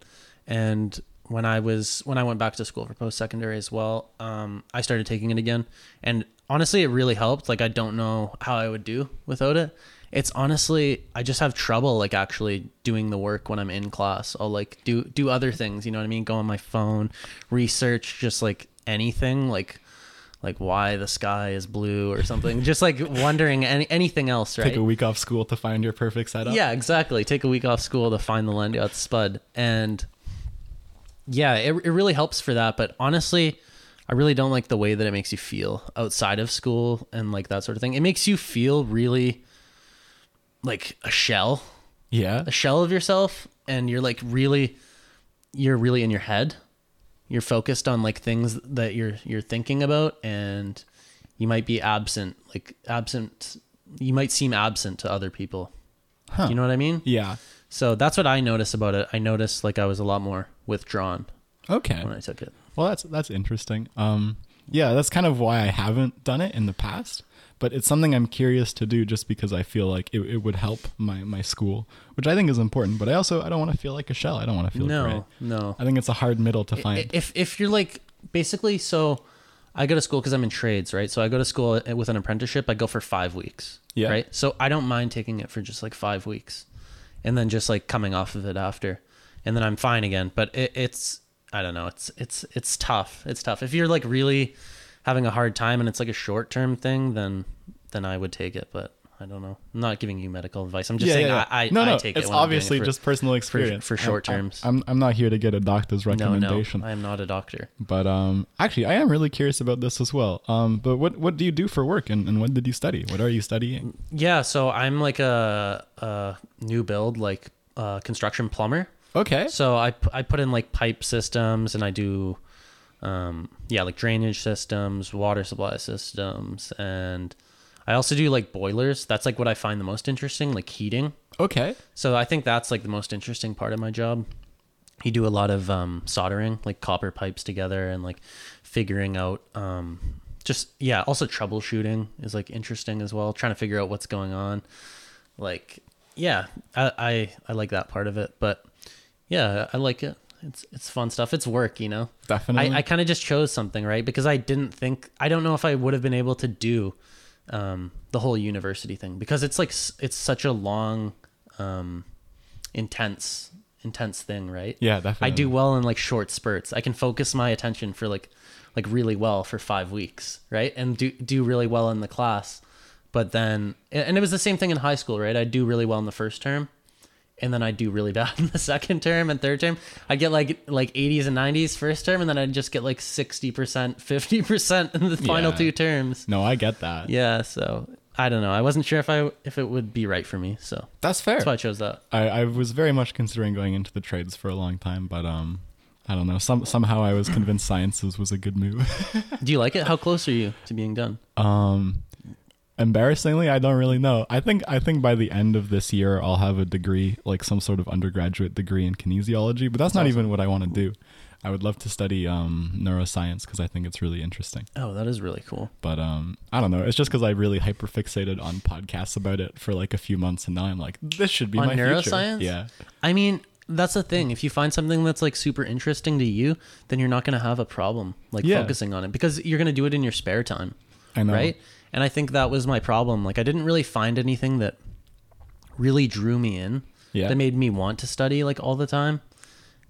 And when I was when I went back to school for post secondary as well, um, I started taking it again, and honestly, it really helped. Like I don't know how I would do without it. It's honestly I just have trouble like actually doing the work when I'm in class. I'll like do do other things, you know what I mean? Go on my phone, research just like anything like like why the sky is blue or something. Just like wondering any, anything else, right? Take a week off school to find your perfect setup. Yeah, exactly. Take a week off school to find the Lendout spud. And yeah, it, it really helps for that. But honestly, I really don't like the way that it makes you feel outside of school and like that sort of thing. It makes you feel really like a shell, Yeah. a shell of yourself. And you're like really, you're really in your head. You're focused on like things that you're you're thinking about, and you might be absent, like absent. You might seem absent to other people. Huh. You know what I mean? Yeah. So that's what I noticed about it. I noticed like I was a lot more withdrawn Okay. when I took it. Well, that's that's interesting. Um, yeah, that's kind of why I haven't done it in the past. But it's something I'm curious to do just because I feel like it, it would help my, my school, which I think is important. But I also I don't want to feel like a shell. I don't want to feel No, no. I think it's a hard middle to find. If if you're like basically, so I go to school because I'm in trades, right? So I go to school with an apprenticeship. I go for five weeks, Yeah. right? So I don't mind taking it for just like five weeks, and then just like coming off of it after, and then I'm fine again. But it, it's I don't know. It's it's it's tough. It's tough. If you're like really having a hard time and it's like a short term thing, then then I would take it. But I don't know. I'm not giving you medical advice. I'm just saying I, I, no, no, I take it's it. when I'm it obviously for- just personal experience for short I'm- I'm- terms. I'm, I'm not here to get a doctor's recommendation. no, no. I am not a doctor. But um, actually, I am really curious about this as well. Um, but what what do you do for work, and, and what did you study? What are you studying? Yeah, so I'm like a, a new build, like uh, construction plumber. Okay. So I, I put in like pipe systems and I do, um, yeah, like drainage systems, water supply systems, and I also do like boilers. That's like what I find the most interesting, like heating. Okay. So I think that's like the most interesting part of my job. You do a lot of um, soldering, like copper pipes together, and like figuring out, um, just yeah. Also troubleshooting is like interesting as well. Trying to figure out what's going on. Like yeah, I I, I like that part of it, but yeah, I like it. It's it's fun stuff. It's work, you know. Definitely. I, I kind of just chose something right because I didn't think I don't know if I would have been able to do um, the whole university thing because it's like it's such a long, um, intense intense thing, right? yeah, definitely. I do well in like short spurts. I can focus my attention for like like really well for five weeks, right? And do do really well in the class. But then and it was the same thing in high school, right? I do really well in the first term and then I do really bad in the second term and third term. I get like like 80s and 90s first term and then I just get like 60%, 50% in the final Yeah. two terms. No, I get that. Yeah, so I don't know. I wasn't sure if I if it would be right for me, so That's fair. that's why I chose that. I, I was very much considering going into the trades for a long time, but um, I don't know. Some somehow I was convinced sciences was a good move. Do you like it? How close are you to being done? um, embarrassingly, I don't really know. I think I think by the end of this year I'll have a degree, like some sort of undergraduate degree in kinesiology. But that's not even what I want to do. I would love to study um, neuroscience because I think it's really interesting. Oh, that is really cool. But um, I don't know. It's just because I really hyperfixated on podcasts about it for like a few months, and now I'm like, this should be On my neuroscience? future. Yeah. I mean, that's the thing. If you find something that's like super interesting to you, then you're not going to have a problem like Yeah. focusing on it because you're going to do it in your spare time, I know. right? And I think that was my problem. Like I didn't really find anything that really drew me in Yeah. that made me want to study like all the time.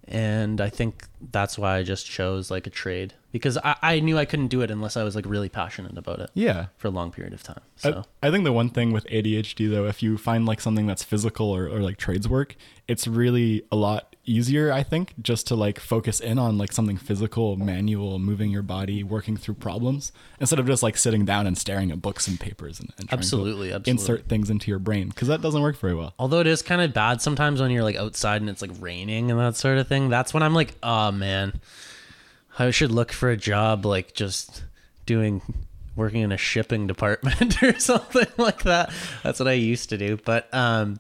And I think that's why I just chose like a trade because I, I knew I couldn't do it unless I was like really passionate about it Yeah. for a long period of time. So I, I think the one thing with ADHD though, if you find like something that's physical or, or like trades work, it's really a lot easier i think just to like focus in on like something physical manual moving your body working through problems instead of just like sitting down and staring at books and papers and, and trying to Absolutely, absolutely. insert things into your brain because that doesn't work very well Although it is kind of bad sometimes when you're like outside and it's like raining and that sort of thing. That's when I'm like, oh man, I should look for a job like just doing working in a shipping department or something like that. That's what I used to do. But um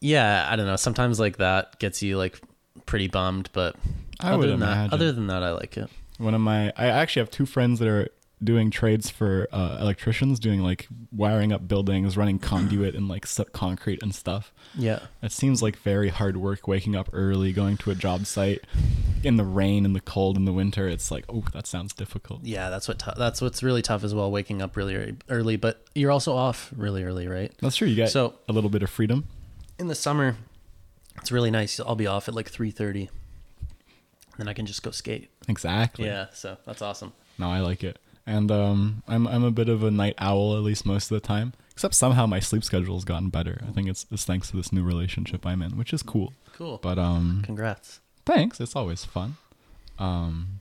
yeah, I don't know. Sometimes like that gets you like pretty bummed, but I other would than that, other than that, I like it. one of my i actually have two friends that are doing trades for uh, electricians doing like wiring up buildings running conduit and like s- concrete and stuff Yeah. it seems like very hard work waking up early going to a job site in the rain and the cold in the winter it's like oh that sounds difficult Yeah, that's what tou- that's what's really tough as well. Waking up really early, early, but you're also off really early, right? that's true you get So- a little bit of freedom in the summer it's really nice. I'll be off at like 3.30 then i can just go skate. Exactly. Yeah so that's awesome. No i like it. And um i'm i'm a bit of a night owl at least most of the time except somehow my sleep schedule's gotten better. I think it's, it's thanks to this new relationship i'm in which is cool. Cool. But um congrats. thanks. It's always fun. Um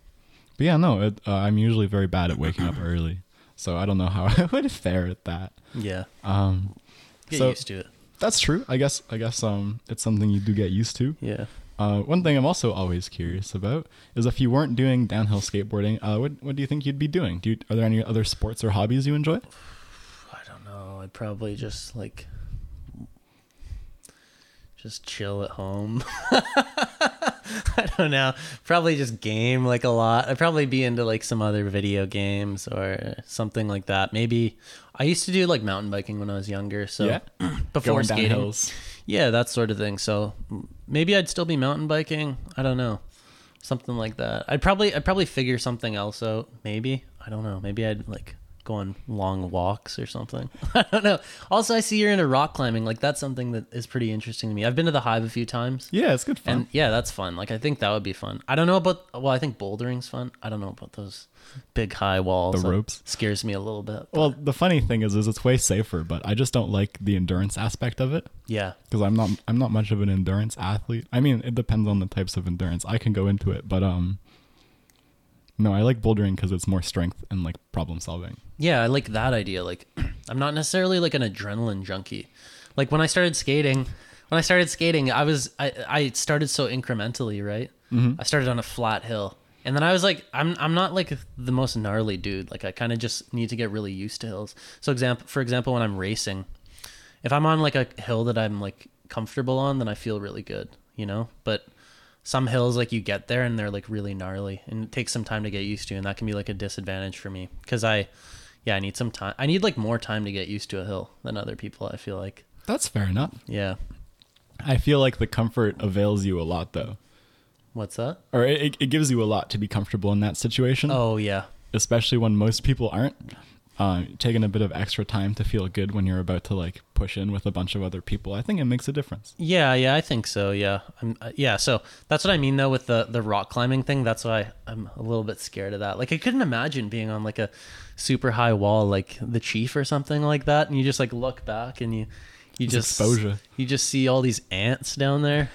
but yeah no it, uh, i'm usually very bad at waking up early. So i don't know how i would fare at that. Yeah. Um get So- used to it that's true. I guess i guess um it's something you do get used to. Yeah. Uh one thing i'm also always curious about is if you weren't doing downhill skateboarding uh what, what do you think you'd be doing? Do you, are there any other sports or hobbies you enjoy? I don't know. I'd probably just like just chill at home i don't know probably just game like a lot i'd probably be into like some other video games or something like that maybe i used to do like mountain biking when i was younger so Yeah? before Going skating hills. Yeah, that sort of thing. So maybe I'd still be mountain biking. I don't know. Something like that. I'd probably I'd probably figure something else out. Maybe. I don't know. Maybe I'd like go on long walks or something. I don't know. Also, I see you're into rock climbing. Like that's something that is pretty interesting to me. I've been to the Hive a few times. yeah it's good fun And yeah, that's fun. Like I think that would be fun. I don't know about well, I think bouldering's fun. I don't know about those big high walls. The That ropes? scares me a little bit. well the funny thing is is it's way safer but i just don't like the endurance aspect of it yeah. because I'm not I'm not much of an endurance athlete. I mean, it depends on the types of endurance. I can go into it, but um, no, I like bouldering because it's more strength and like problem solving. Yeah, I like that idea. Like, I'm not necessarily like an adrenaline junkie. Like when I started skating, when I started skating, I was I I started so incrementally, right? Mm-hmm. I started on a flat hill, and then I was like, I'm I'm not like the most gnarly dude. Like I kind of just need to get really used to hills. So example, for example, when I'm racing, if I'm on like a hill that I'm like comfortable on, then I feel really good, you know. But some hills like you get there and they're like really gnarly and it takes some time to get used to and that can be like a disadvantage for me because i yeah i need some time i need like more time to get used to a hill than other people i feel like That's fair enough. yeah I feel like the comfort avails you a lot, though, what's that or it, it- it gives you a lot to be comfortable in that situation. oh yeah especially when most people aren't. Uh, taking a bit of extra time to feel good when you're about to like push in with a bunch of other people, I think it makes a difference. yeah yeah i think so yeah i'm uh, yeah so that's what i mean though with the the rock climbing thing that's why i'm a little bit scared of that like i couldn't imagine being on like a super high wall like the chief or something like that and you just like look back and you you It's just exposure. you just see all these ants down there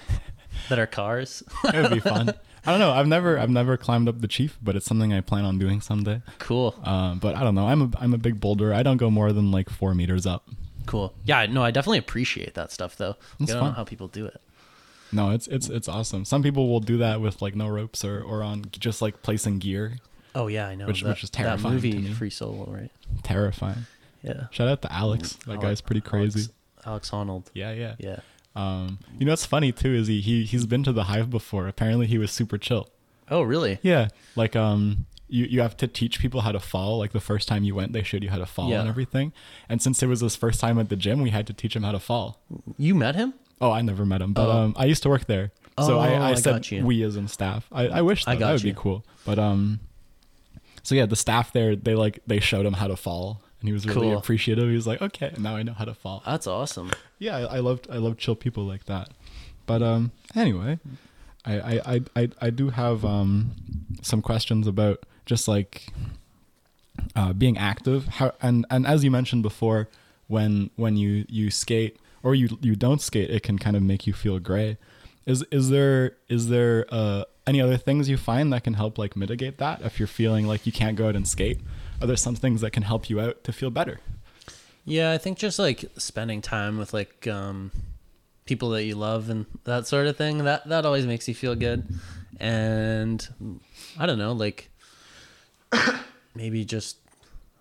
that are cars It would be fun. I don't know. I've never I've never climbed up the chief, but it's something I plan on doing someday. cool Um, but I don't know. I'm a I'm a big boulder. I don't go more than like four meters up. Cool. Yeah, no, I definitely appreciate that stuff though. It's I don't know how people do it. No, it's it's it's awesome. Some people will do that with like no ropes or or on just like placing gear. Oh yeah, I know. Which- that, which is that terrifying movie, to me. Free Solo, right? Terrifying. Yeah. Shout out to Alex. That Alex- guy's pretty crazy. Alex, Alex Honnold. Yeah, yeah. Yeah. Um, you know what's funny too is he he he's been to the hive before. Apparently he was super chill. Oh really? Yeah, like um, you you have to teach people how to fall. Like the first time you went, they showed you how to fall Yeah. and everything. And since it was his first time at the gym, we had to teach him how to fall. You met him? Oh, I never met him, but Oh. um, I used to work there, so Oh, I, I I said got you. we as in staff. I, I wish I that, got that would you. be cool, but um, so yeah, the staff there they like they showed him how to fall, and he was really Cool. appreciative. He was like, okay, now I know how to fall. That's awesome. Yeah, I, I loved I love chill people like that. But um, anyway, I I, I, I do have um some questions about just like uh, being active. How and and as you mentioned before, when when you you skate or you you don't skate, it can kind of make you feel gray. Is is there is there uh, any other things you find that can help like mitigate that if you're feeling like you can't go out and skate? Are there some things that can help you out to feel better? Yeah, I think just like spending time with like um, people that you love and that sort of thing. That that always makes you feel good. And I don't know, like maybe just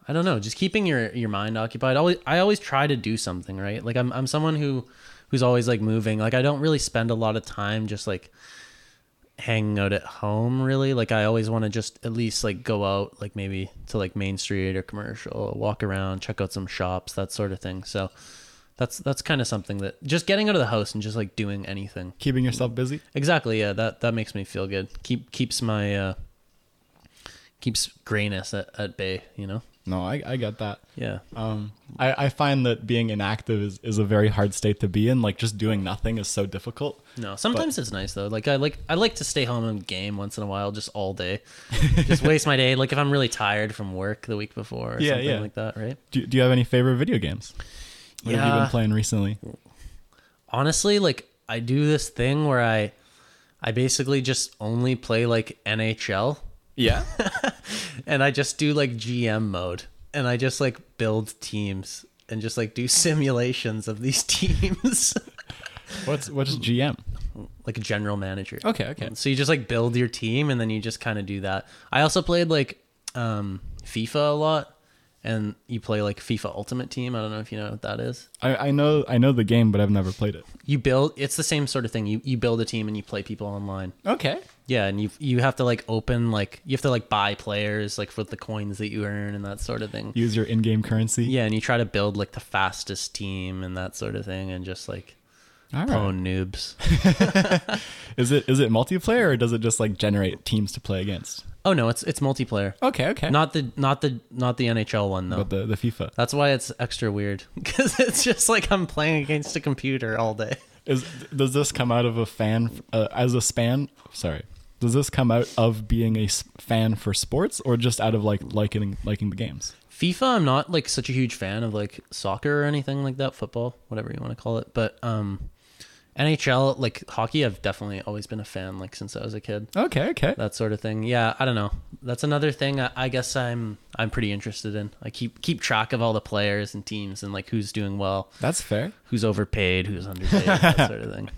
I don't know, just keeping your your mind occupied. Always I always try to do something, right? Like I'm I'm someone who who's always like moving. Like I don't really spend a lot of time just like hanging out at home really. Like i always want to just at least like go out like maybe to like main street or commercial walk around check out some shops that sort of thing. So that's that's kind of something that just getting out of the house and just like doing anything. Keeping yourself busy. exactly yeah that that makes me feel good. Keep keeps my uh keeps grayness at, at bay you know No, I, I get that. yeah Um, I, I find that being inactive is, is a very hard state to be in. Like just doing nothing is so difficult. No, sometimes it's nice though. Like I like I like to stay home and game once in a while, just all day, just waste my day. Like if I'm really tired from work the week before, or Yeah, something yeah. like that, right? Do, do you have any favorite video games? What have you Yeah. been playing recently? Honestly, like I do this thing where I, I basically just only play like NHL, Yeah. and I just do like GM mode, and I just like build teams and just like do simulations of these teams, What's what's GM? like a general manager. Okay, okay. So you just like build your team and then you just kind of do that. I also played like um, FIFA a lot, and you play like FIFA Ultimate Team. I don't know if you know what that is. I, I know I know the game, but I've never played it. You build. It's the same sort of thing. You you build a team and you play people online. Okay. Yeah, and you you have to like open like you have to like buy players like with the coins that you earn and that sort of thing. Use your in-game currency. Yeah, and you try to build like the fastest team and that sort of thing, and just like All right. pwn noobs. Is it is it multiplayer or does it just like generate teams to play against? Oh no, it's it's multiplayer. Okay, okay. Not the not the not the NHL one though. but the the FIFA That's why it's extra weird because it's just like I'm playing against a computer all day. is. Does this come out of a fan uh, as a span? Sorry. Does this come out of being a fan for sports or just out of like liking liking the games? FIFA, I'm not like such a huge fan of like soccer or anything like that, football, whatever you want to call it. But um, NHL, like hockey, I've definitely always been a fan like since I was a kid. Okay, okay. That sort of thing. Yeah, I don't know. That's another thing I, I guess I'm I'm pretty interested in. I keep keep track of all the players and teams and like who's doing well, That's fair. who's overpaid, who's underpaid, that sort of thing.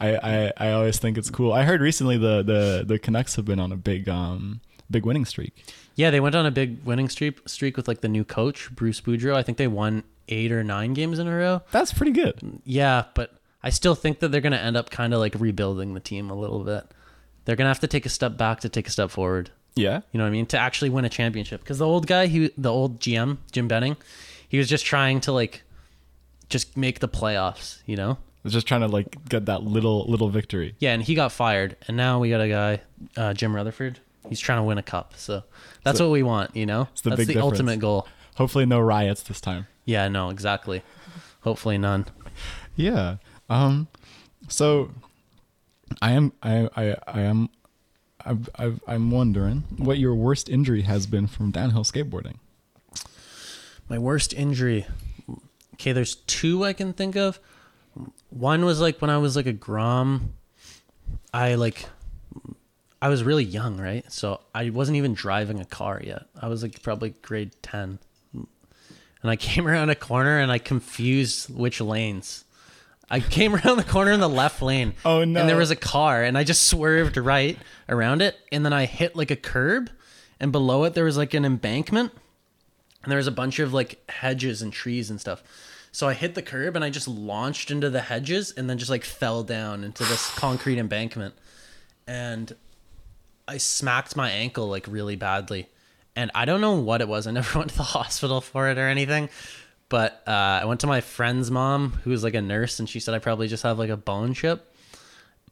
I, I, I always think it's cool. I heard recently the, the, the Canucks have been on a big um big winning streak. Yeah, they went on a big winning streak streak with like the new coach Bruce Boudreau. I think they won eight or nine games in a row. That's pretty good. Yeah, but I still think that they're gonna end up kind of like rebuilding the team a little bit. They're gonna have to take a step back to take a step forward. Yeah. You know what I mean? To actually win a championship. Because the old guy, he the old GM Jim Benning, he was just trying to like just make the playoffs. You know? Was just trying to like get that little little victory. Yeah, and he got fired, and now we got a guy, uh, Jim Rutherford. He's trying to win a cup, so that's So- what we want. You know, the that's big the difference. ultimate goal. Hopefully no riots this time. Yeah, no, exactly. Hopefully none. Yeah. Um so I am I I, I am I've, I've, I'm wondering what your worst injury has been from downhill skateboarding. My worst injury. Okay, there's two I can think of. One was like when I was like a grom. I like I was really young, right? So I wasn't even driving a car yet. I was like probably grade 10. And I came around a corner and I confused which lanes. I came around the corner in the left lane. Oh, no. And there was a car and I just swerved right around it and then I hit like a curb and below it there was like an embankment and there was a bunch of like hedges and trees and stuff. So I hit the curb and I just launched into the hedges and then just like fell down into this concrete embankment. And I smacked my ankle like really badly. And I don't know what it was. I never went to the hospital for it or anything. But uh, I went to my friend's mom, who was like a nurse, and she said I probably just have like a bone chip.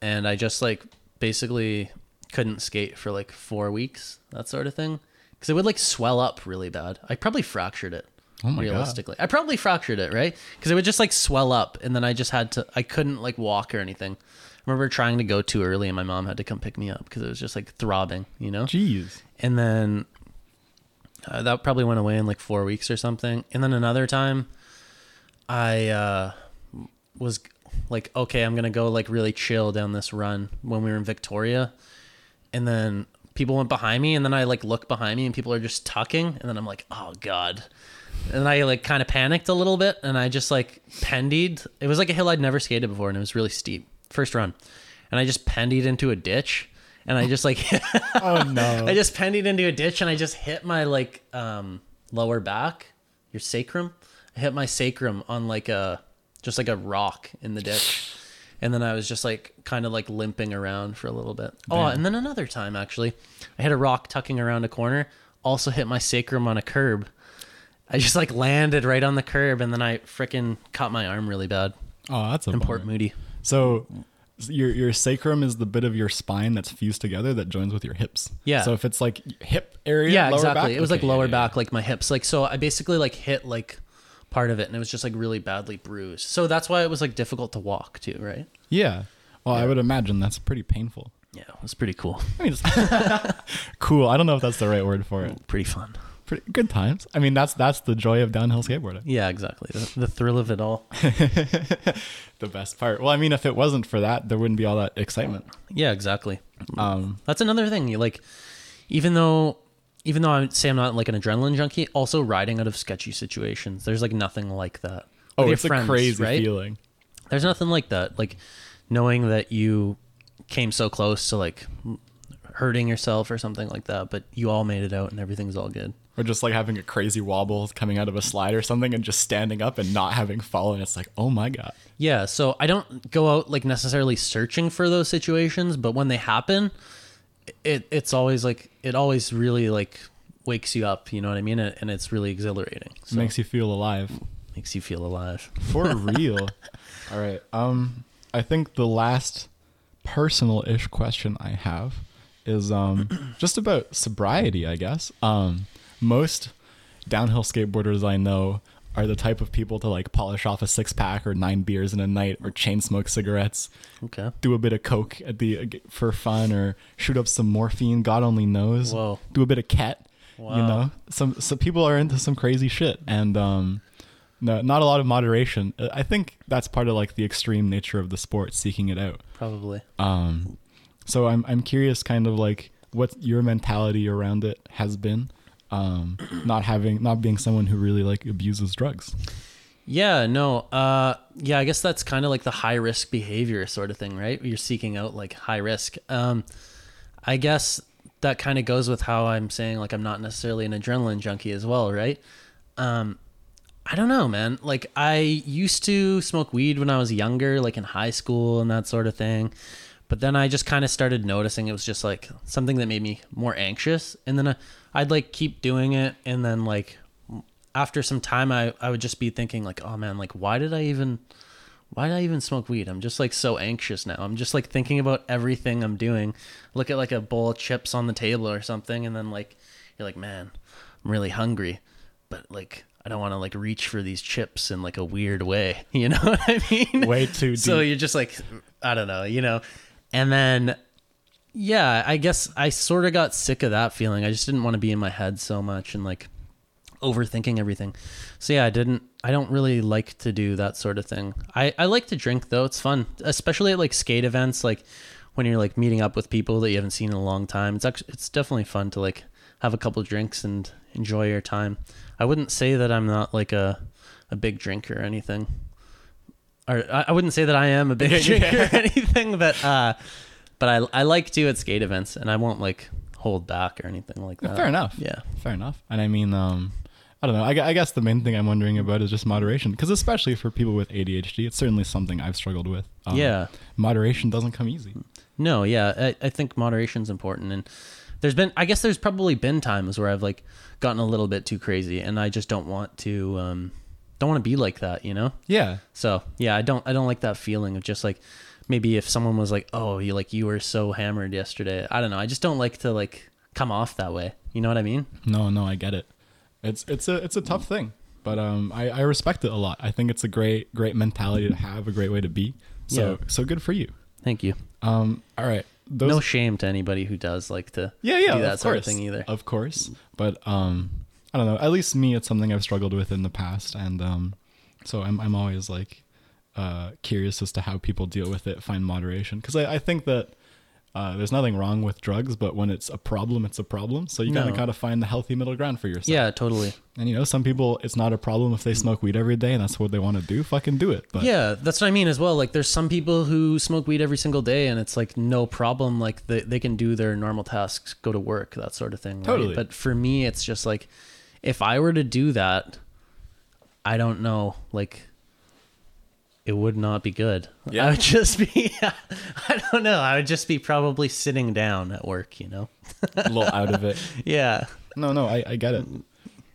And I just like basically couldn't skate for like four weeks, that sort of thing. Because it would like swell up really bad. I probably fractured it. Oh my God. realistically, I probably fractured it, right? Because it would just like swell up, and then I just had to. I couldn't like walk or anything. I remember trying to go too early, and my mom had to come pick me up because it was just like throbbing, you know. Jeez. And then uh, that probably went away in like four weeks or something. And then another time, I uh, was like okay, I'm gonna go like really chill down this run when we were in Victoria, and then people went behind me, and then I like look behind me, and people are just tucking, and then I'm like, oh god, and I like kind of panicked a little bit, and I just like pendied. It was like a hill I'd never skated before, and it was really steep. First run, and I just pendied into a ditch, and I just like Oh no. I just pendied into a ditch, and I just hit my like um lower back, your sacrum. I hit my sacrum on like a just like a rock in the ditch. And then I was just like kind of like limping around for a little bit. Oh, and then another time actually, I hit a rock tucking around a corner, also hit my sacrum on a curb. I just like landed right on the curb and then I freaking caught my arm really bad oh, that's a in Port. Moody. So your your sacrum is the bit of your spine that's fused together that joins with your hips. Yeah. So if it's like hip area, Yeah, lower exactly. back? It was like lower yeah, yeah, back, like my hips. Like so I basically like hit like part of it and it was just like really badly bruised. So that's why it was like difficult to walk too, right? Yeah. Well, I would imagine that's pretty painful. Yeah, it was pretty cool. I mean, it's cool. I don't know if that's the right word for it. Pretty fun. Pretty good times. I mean, that's that's the joy of downhill skateboarding. Yeah, exactly. The, the thrill of it all. the best part. Well, I mean, if it wasn't for that, there wouldn't be all that excitement. Yeah, exactly. Um, That's another thing. You like, even though, even though I say I'm not like an adrenaline junkie, also riding out of sketchy situations. There's like nothing like that. oh, With your it's friends, a crazy right? feeling. There's nothing like that. Like knowing that you came so close to like hurting yourself or something like that, but you all made it out and everything's all good. Or just like having a crazy wobble coming out of a slide or something and just standing up and not having fallen. It's like, oh my God. Yeah, so I don't go out like necessarily searching for those situations, but when they happen, it it's always like it always really like wakes you up, you know what I mean? And it's really exhilarating. So Makes you feel alive. makes you feel alive. For real. All right. Um, I think the last personal-ish question I have is um just about sobriety. I guess. Um, most downhill skateboarders I know are the type of people to like polish off a six pack or nine beers in a night or chain smoke cigarettes, Okay. do a bit of coke at the for fun or shoot up some morphine. God only knows. Whoa. Do a bit of ket. You know, some some people are into some crazy shit, and um, no, not a lot of moderation. Uh, I think that's part of like the extreme nature of the sport, seeking it out. Probably. Um, so I'm I'm curious, kind of like what your mentality around it has been. Um, not having, not being someone who really like abuses drugs. Yeah, no. Uh yeah, I guess that's kind of like the high risk behavior sort of thing, right? You're seeking out like high risk. Um I guess that kind of goes with how I'm saying like I'm not necessarily an adrenaline junkie as well, right? Um I don't know, man. Like I used to smoke weed when I was younger, like in high school and that sort of thing. But then I just kind of started noticing it was just like something that made me more anxious. And then I, I'd like keep doing it. And then like after some time, I, I would just be thinking like, oh man, like why did I even, why did I even smoke weed? I'm just like so anxious now. I'm just like thinking about everything I'm doing. Look at like a bowl of chips on the table or something. And then like, you're like, man, I'm really hungry. But like, I don't want to like reach for these chips in like a weird way. You know what I mean? Way too deep. So you're just like, I don't know, you know? And then, yeah, I guess I sort of got sick of that feeling. I just didn't want to be in my head so much and like overthinking everything. So yeah, I didn't, I don't really like to do that sort of thing. I, I like to drink though. It's fun, especially at like skate events, like when you're like meeting up with people that you haven't seen in a long time. It's actually, it's definitely fun to like have a couple drinks and enjoy your time. I wouldn't say that I'm not like a, a big drinker or anything or I wouldn't say that I am a big drinker or anything, but uh, but I I like to at skate events, and I won't like hold back or anything like that. Fair enough. Yeah. Fair enough. And I mean, um, I don't know. I, I guess the main thing I'm wondering about is just moderation, because especially for people with ADHD, it's certainly something I've struggled with. Um, Yeah. Moderation doesn't come easy. No, yeah, I, I think moderation's important, and there's been I guess there's probably been times where I've like gotten a little bit too crazy, and I just don't want to um don't want to be like that, you know. Yeah. So yeah, I don't I don't like that feeling of just like maybe if someone was like, oh, you like you were so hammered yesterday. I don't know. I just don't like to like come off that way. You know what I mean? No, no, I get it. It's it's a it's a tough thing, but um, I, I respect it a lot. I think it's a great great mentality to have, a great way to be. So Yeah. so good for you. Thank you. Um, all right. Those, no shame to anybody who does like to yeah, yeah, do that sort course, of thing either. Of course, but um, I don't know. At least me, it's something I've struggled with in the past, and um, so I'm I'm always like uh, curious as to how people deal with it, find moderation. Because I, I think that uh, there's nothing wrong with drugs, but when it's a problem, it's a problem. So you gotta No. gotta find the healthy middle ground for yourself. Yeah, totally. And you know, some people it's not a problem if they smoke weed every day and that's what they want to do. Fucking do it. But Yeah, that's what I mean as well. Like, there's some people who smoke weed every single day, and it's like no problem. Like, they, they can do their normal tasks, go to work, that sort of thing. right? Totally. But for me, it's just like, if I were to do that, I don't know. Like, it would not be good. Yeah. I would just be, I don't know. I would just be probably sitting down at work, you know? a little out of it. Yeah. No, no, I, I get it.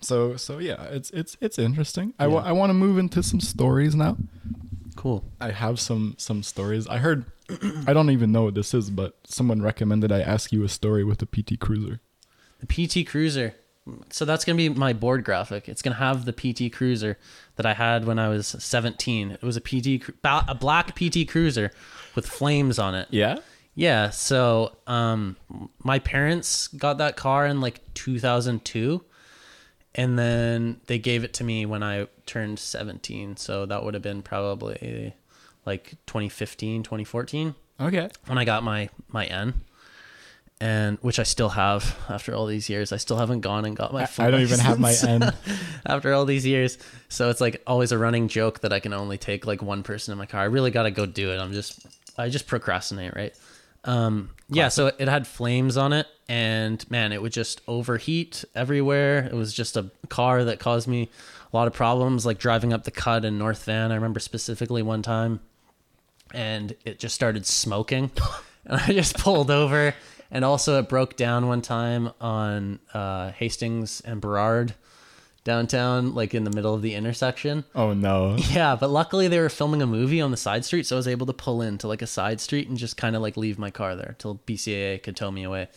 So so yeah, it's it's it's interesting. I wa- I want to move into some stories now. Cool. I have some some stories. I heard I don't even know what this is, but someone recommended I ask you a story with a PT Cruiser. The PT Cruiser. So that's going to be my board graphic. It's going to have the PT Cruiser that I had when I was 17. It was a PT a black PT Cruiser with flames on it. Yeah? Yeah, so um my parents got that car in like 2002 and then they gave it to me when I turned 17. So that would have been probably like 2015, 2014 Okay. when I got my my N, and which I still have after all these years. I still haven't gone and got my. I, full I don't even have my N. after all these years. So it's like always a running joke that I can only take like one person in my car. I really got to go do it. I'm just I just procrastinate, right? Um, yeah, so it had flames on it, and man, it would just overheat everywhere. It was just a car that caused me a lot of problems, like driving up the cut in North Van. I remember specifically one time, and it just started smoking, and I just pulled over. And also, it broke down one time on uh, Hastings and Burrard downtown, like in the middle of the intersection. Oh no. Yeah, but luckily they were filming a movie on the side street, so I was able to pull into like a side street and just kind of like leave my car there till BCAA could tow me away.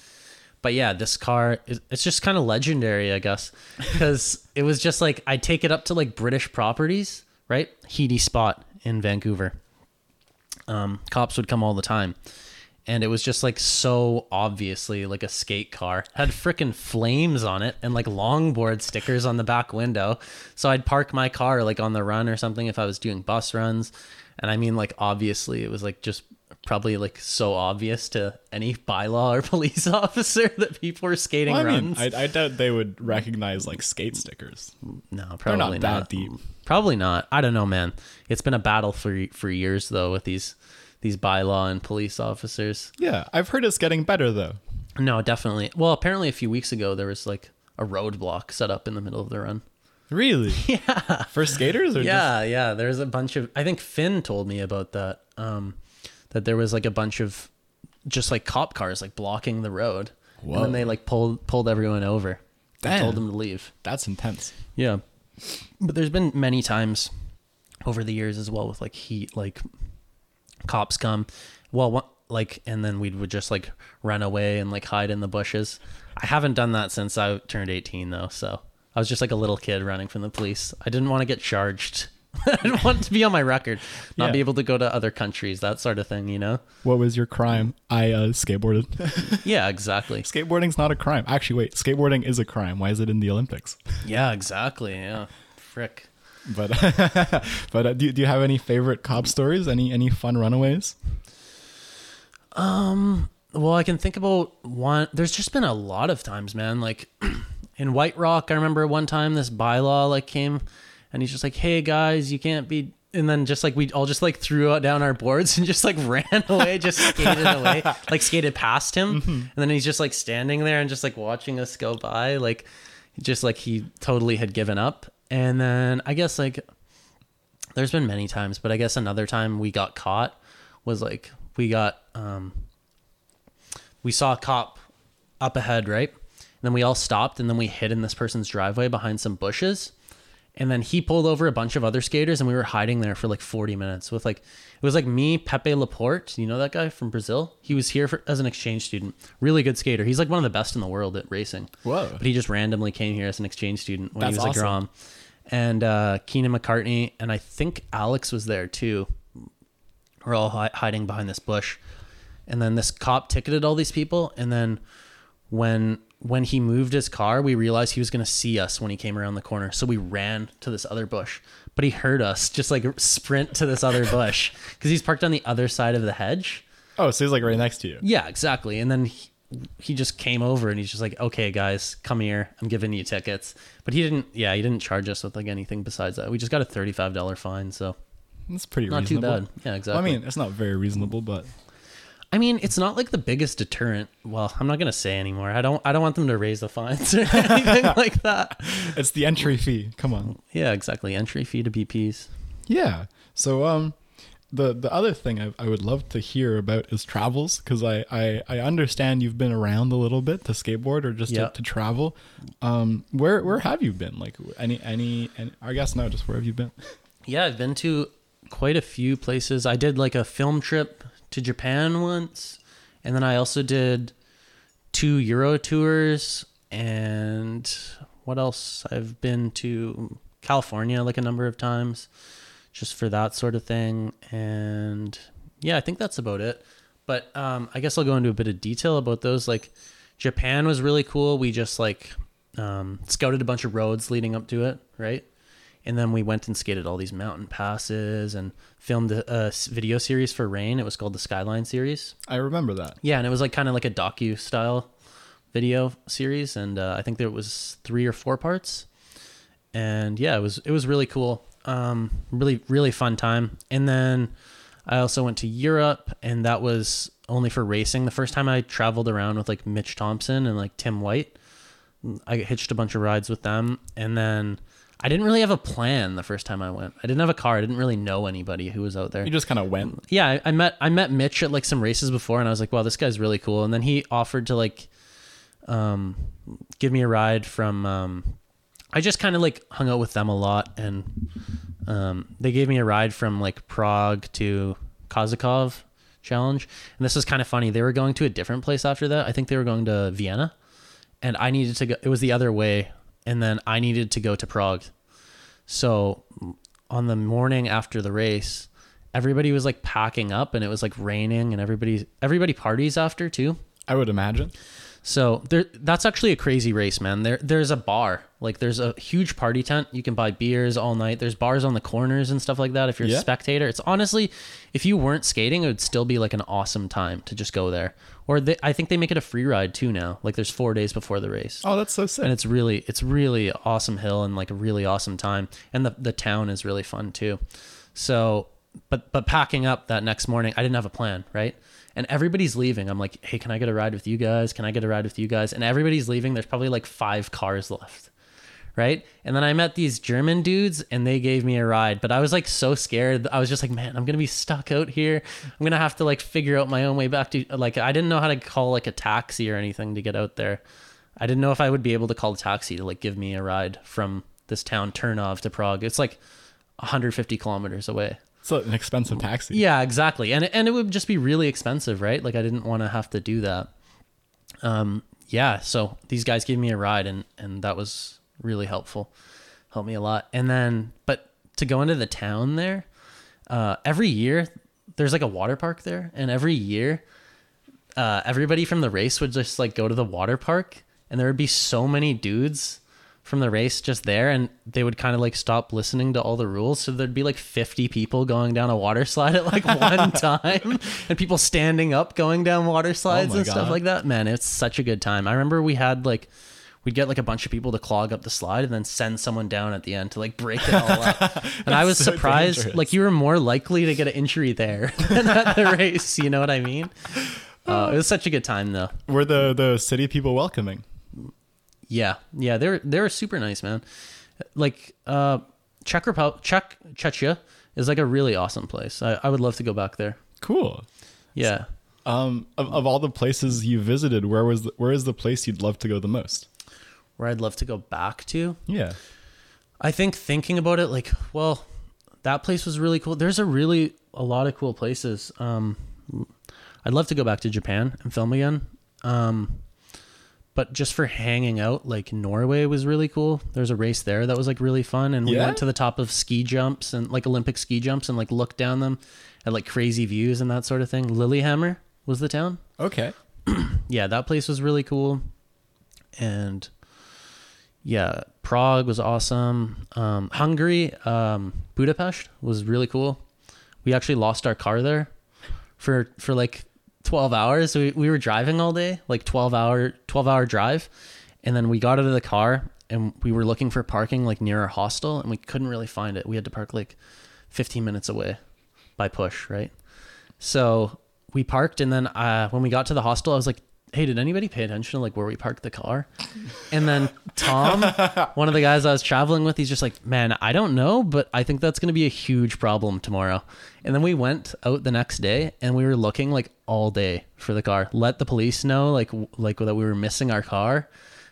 But yeah, this car it's just kind of legendary, I guess, because it was just like I'd take it up to like British properties, right? Heady spot in Vancouver. Um, cops would come all the time. And it was just like so obviously like a skate car. Had freaking flames on it and like longboard stickers on the back window. So I'd park my car like on the run or something if I was doing bus runs. And I mean like obviously it was like just probably like so obvious to any bylaw or police officer that people were skating Well, I mean, runs. I, I doubt they would recognize like skate stickers. no, They're probably not that not. deep. Probably not. I don't know, man. It's been a battle for for years though with these these bylaw and police officers. Yeah, I've heard it's getting better though. No, definitely. Well, apparently a few weeks ago there was like a roadblock set up in the middle of the run. Really? Yeah. For skaters or Yeah, yeah. There's a bunch of. I think Finn told me about that. Um, that there was like a bunch of just like cop cars like blocking the road, and then they like pulled pulled everyone over. They told them to leave. that's intense. Yeah, but there's been many times over the years as well with like heat, like cops come, well, one, like, and then we would just like run away and like hide in the bushes. I haven't done that since I turned 18 though, so I was just like a little kid running from the police. I didn't want to get charged. I didn't want to be on my record, not Yeah. be able to go to other countries, that sort of thing, you know? What was your crime? I uh, skateboarded. Yeah, exactly. Skateboarding's not a crime. Actually, wait, skateboarding is a crime. Why is it in the Olympics? Yeah, exactly. Yeah. Frick. But but uh, do, do you have any favorite cop stories? Any any fun runaways? Um. Well, I can think about one. There's just been a lot of times, man. Like in White Rock, I remember one time this bylaw like came, and he's just like, "Hey guys, you can't be." And then just like we all just like threw out down our boards and just like ran away, just skated away, like skated past him, and then he's just like standing there and just like watching us go by, like just like he totally had given up. And then I guess like there's been many times, but I guess another time we got caught was like we got um we saw a cop up ahead, right? And then we all stopped and then we hid in this person's driveway behind some bushes. And then he pulled over a bunch of other skaters and we were hiding there for like 40 minutes with like it was like me, Pepe Laporte, you know that guy from Brazil? He was here for, as an exchange student. Really good skater. He's like one of the best in the world at racing. Whoa. But he just randomly came here as an exchange student when That's he was awesome. a Grom. And uh, Keenan McCartney and I think Alex was there too. We're all hi- hiding behind this bush. And then this cop ticketed all these people. And then when when he moved his car, we realized he was going to see us when he came around the corner. So we ran to this other bush, but he heard us just like sprint to this other bush because he's parked on the other side of the hedge. Oh, so he's like right next to you. Yeah, exactly. And then he, he just came over and he's just like, okay, guys, come here. I'm giving you tickets. But he didn't, yeah, he didn't charge us with like anything besides that. We just got a $35 fine. So That's pretty not too bad. Yeah, Well, exactly. I mean, it's not very reasonable, but I mean, it's not like the biggest deterrent. Well, I'm not gonna say anymore. I don't. I don't want them to raise the fines or anything like that. it's the entry fee. Come on. Yeah, exactly. Entry fee to BPs. Yeah. So um the the other thing I, I would love to hear about is travels because I, I I understand you've been around a little bit to skateboard or just Yeah. to, to travel. Um, where where have you been? Like any any and I guess now just where have you been? Yeah, I've been to quite a few places. I did like a film trip to Japan once, and then I also did two Euro tours. And what else? I've been to California like a number of times, just for that sort of thing. And yeah, I think that's about it. But um, I guess I'll go into a bit of detail about those. Like Japan was really cool. We just like um, scouted a bunch of roads leading up to it, right? And then we went and skated all these mountain passes and filmed a video series for Rayne. It was called the Skyline series. I remember that. Yeah, and it was like kind of like a docu style video series, and uh, I think there was three or four parts. And yeah, it was it was really cool. Um, really really fun time. And then I also went to Europe, and that was only for racing. The first time I traveled around with like Mitch Thompson and like Tim White, I hitched a bunch of rides with them, and then. I didn't really have a plan the first time I went. I didn't have a car. I didn't really know anybody who was out there You just kind of went. yeah, I, I met I met Mitch at like some races before, and I was like, wow, this guy's really cool. And then he offered to like, um, give me a ride from. Um, I just kind of like hung out with them a lot, and um, they gave me a ride from like Prague to Kozakov challenge. And this is kind of funny. They were going to a different place after that. I think they were going to Vienna, and I needed to go. It was the other way, and then I needed to go to Prague. So on the morning after the race, everybody was like packing up and it was like raining and everybody everybody parties after too. I would imagine. So there that's actually a crazy race, man. There there's a bar. Like there's a huge party tent. You can buy beers all night. There's bars on the corners and stuff like that if you're Yeah. a spectator. It's honestly if you weren't skating, it would still be like an awesome time to just go there. Or they, I think they make it a free ride too now. Like there's 4 days before the race Oh, that's so sick. and it's really it's really awesome hill and like a really awesome time and the the town is really fun too so but but packing up that next morning i didn't have a plan right and everybody's leaving. I'm like hey can i get a ride with you guys? Can i get a ride with you guys? And everybody's leaving. There's probably like five cars left right? And then i met these german dudes and they gave me a ride. But i was like so scared. I was just like man i'm gonna be stuck out here. I'm gonna have to like figure out my own way back to like i didn't know how to call like a taxi or anything to get out there. I didn't know if I would be able to call a taxi to like give me a ride from this town Turnov to Prague. It's like 150 kilometers away. It's an expensive taxi. Yeah, exactly. And and it would just be really expensive, right? Like I didn't want to have to do that. Um yeah, so these guys gave me a ride and and that was really helpful. Helped me a lot. And then but to go into the town there, uh every year there's like a water park there and every year uh everybody from the race would just like go to the water park and there would be so many dudes from the race just there and they would kind of like stop listening to all the rules. So there'd be like 50 people going down a water slide at like one time and people standing up going down water slides my and stuff like that. Man it's such a good time. I remember we had like we'd get like a bunch of people to clog up the slide and then send someone down at the end to like break it all up. And i was so surprised dangerous. like you were more likely to get an injury there than at the race you know what i mean? Uh, it was such a good time though. Were the the city people welcoming? Yeah, yeah, they're they're super nice, man. Like uh, Czech Republic, Czech Czechia is like a really awesome place. I, I would love to go back there. Cool. Yeah. Um, of, of all the places you visited, where was the, where is the place you'd love to go the most? Where I'd love to go back to. Yeah. I think thinking about it, like, well, that place was really cool. There's a really a lot of cool places. Um, I'd love to go back to Japan and film again. Um, but just for hanging out, like Norway was really cool. There's a race there that was like really fun, and we Yeah? went to the top of ski jumps and like Olympic ski jumps and like looked down them at like crazy views and that sort of thing. Lillehammer was the town. Okay. Yeah, that place was really cool. and yeah, Prague was awesome. Um, Hungary, um, Budapest was really cool. We actually lost our car there for for like 12 hours. We we were driving all day, like 12 hour 12 hour drive, and then we got out of the car and we were looking for parking like near our hostel and we couldn't really find it. We had to park like 15 minutes away by push, right? So we parked and then uh, when we got to the hostel, I was like, "Hey, did anybody pay attention to like where we parked the car?" And then Tom, one of the guys I was traveling with, he's just like, "Man, I don't know, but I think that's going to be a huge problem tomorrow." And then we went out the next day and we were looking like all day for the car. Let the police know like w- like that we were missing our car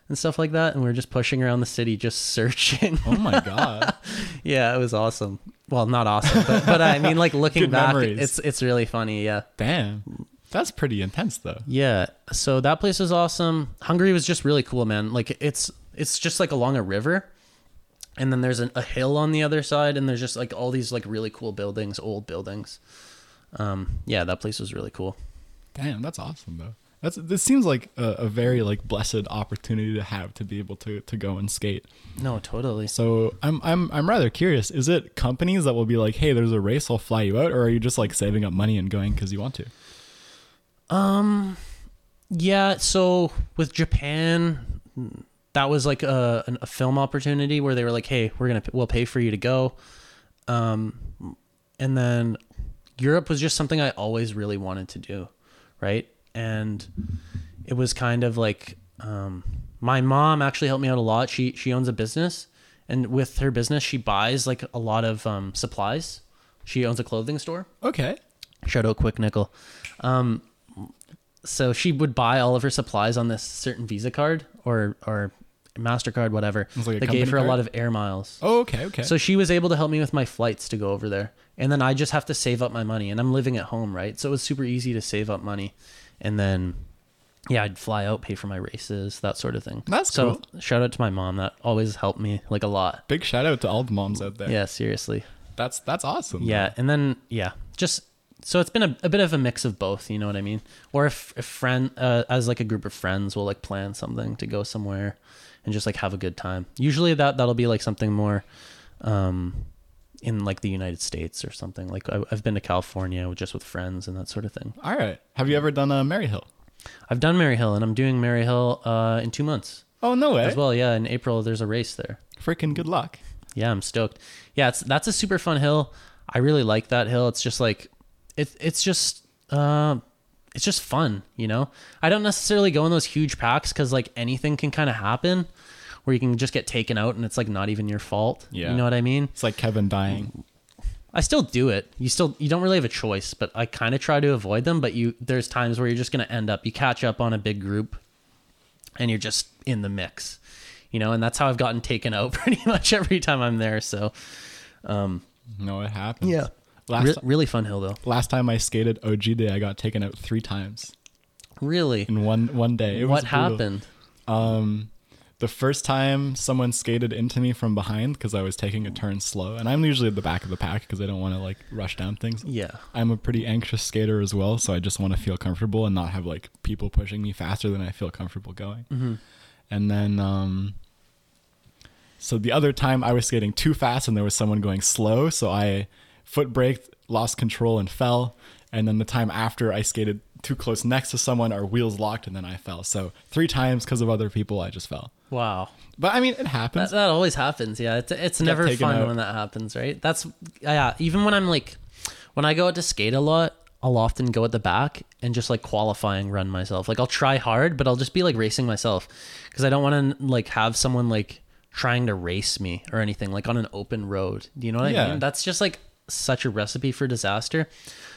and stuff like that and we were just pushing around the city just searching. Oh my god. yeah, it was awesome. Well, not awesome, but, but I mean like looking Good back memories. it's it's really funny, yeah. Damn. That's pretty intense though. Yeah. So that place is awesome. Hungary was just really cool, man. Like it's it's just like along a river. And then there's an, a hill on the other side and there's just like all these like really cool buildings, old buildings. Um yeah, that place was really cool. Damn, that's awesome though. That's this seems like a, a very like blessed opportunity to have to be able to to go and skate. No, totally. So I'm I'm I'm rather curious. Is it companies that will be like, hey, there's a race, I'll fly you out, or are you just like saving up money and going because you want to? Um, yeah. So with Japan, that was like a, a film opportunity where they were like, "Hey, we're gonna we'll pay for you to go." Um, and then Europe was just something I always really wanted to do, right? And it was kind of like um, my mom actually helped me out a lot. She she owns a business, and with her business, she buys like a lot of um, supplies. She owns a clothing store. Okay. Shout out Quick Nickel. Um, so she would buy all of her supplies on this certain Visa card or or Mastercard, whatever. Like that gave her a lot of air miles. Oh, okay, okay. So she was able to help me with my flights to go over there, and then I just have to save up my money. And I'm living at home, right? So it was super easy to save up money, and then yeah, I'd fly out, pay for my races, that sort of thing. That's so. cool. Shout out to my mom. That always helped me like a lot. Big shout out to all the moms out there. Yeah, seriously. That's that's awesome. Yeah, and then yeah, just so it's been a, a bit of a mix of both. You know what I mean? Or if if friend uh, as like a group of friends will like plan something to go somewhere and just like have a good time. Usually that that'll be like something more um in like the United States or something. Like I, I've been to California just with friends and that sort of thing. All right. Have you ever done a uh, Maryhill? I've done Maryhill and I'm doing Maryhill uh, in two months Oh no way. as well. Yeah, in April there's a race there. Freaking good luck. Yeah, I'm stoked. Yeah, it's that's a super fun hill. I really like that hill. It's just like it, it's just uh it's just fun, you know. I don't necessarily go in those huge packs cuz like anything can kind of happen where you can just get taken out and it's like not even your fault. Yeah. You know what I mean? It's like Kevin dying. I still do it. You still you don't really have a choice, but I kind of try to avoid them, but you there's times where you're just going to end up you catch up on a big group and you're just in the mix. You know, and that's how I've gotten taken out pretty much every time I'm there, so um, No, it happens. Yeah. Last Re- really fun hill though. last time I skated OG day, I got taken out three times Really? in one one day. It what happened? Um, the first time someone skated into me from behind because I was taking a turn slow, and I'm usually at the back of the pack because I don't want to like rush down things. Yeah. I'm a pretty anxious skater as well, so I just want to feel comfortable and not have like people pushing me faster than I feel comfortable going. Mm-hmm. And then, um, so the other time I was skating too fast and there was someone going slow, so I foot braked, lost control, and fell. And then the time after I skated too close next to someone, our wheels locked, and then I fell. So three times because of other people, I just fell. Wow. But I mean, it happens. that always happens. Yeah. It's, it's never fun out. when that happens, right? That's, yeah. Even when I'm like, when I go out to skate a lot, I'll often go at the back and just like qualifying run myself. Like I'll try hard, but I'll just be like racing myself because I don't want to like have someone like trying to race me or anything like on an open road. Do you know what I mean? That's just like such a recipe for disaster.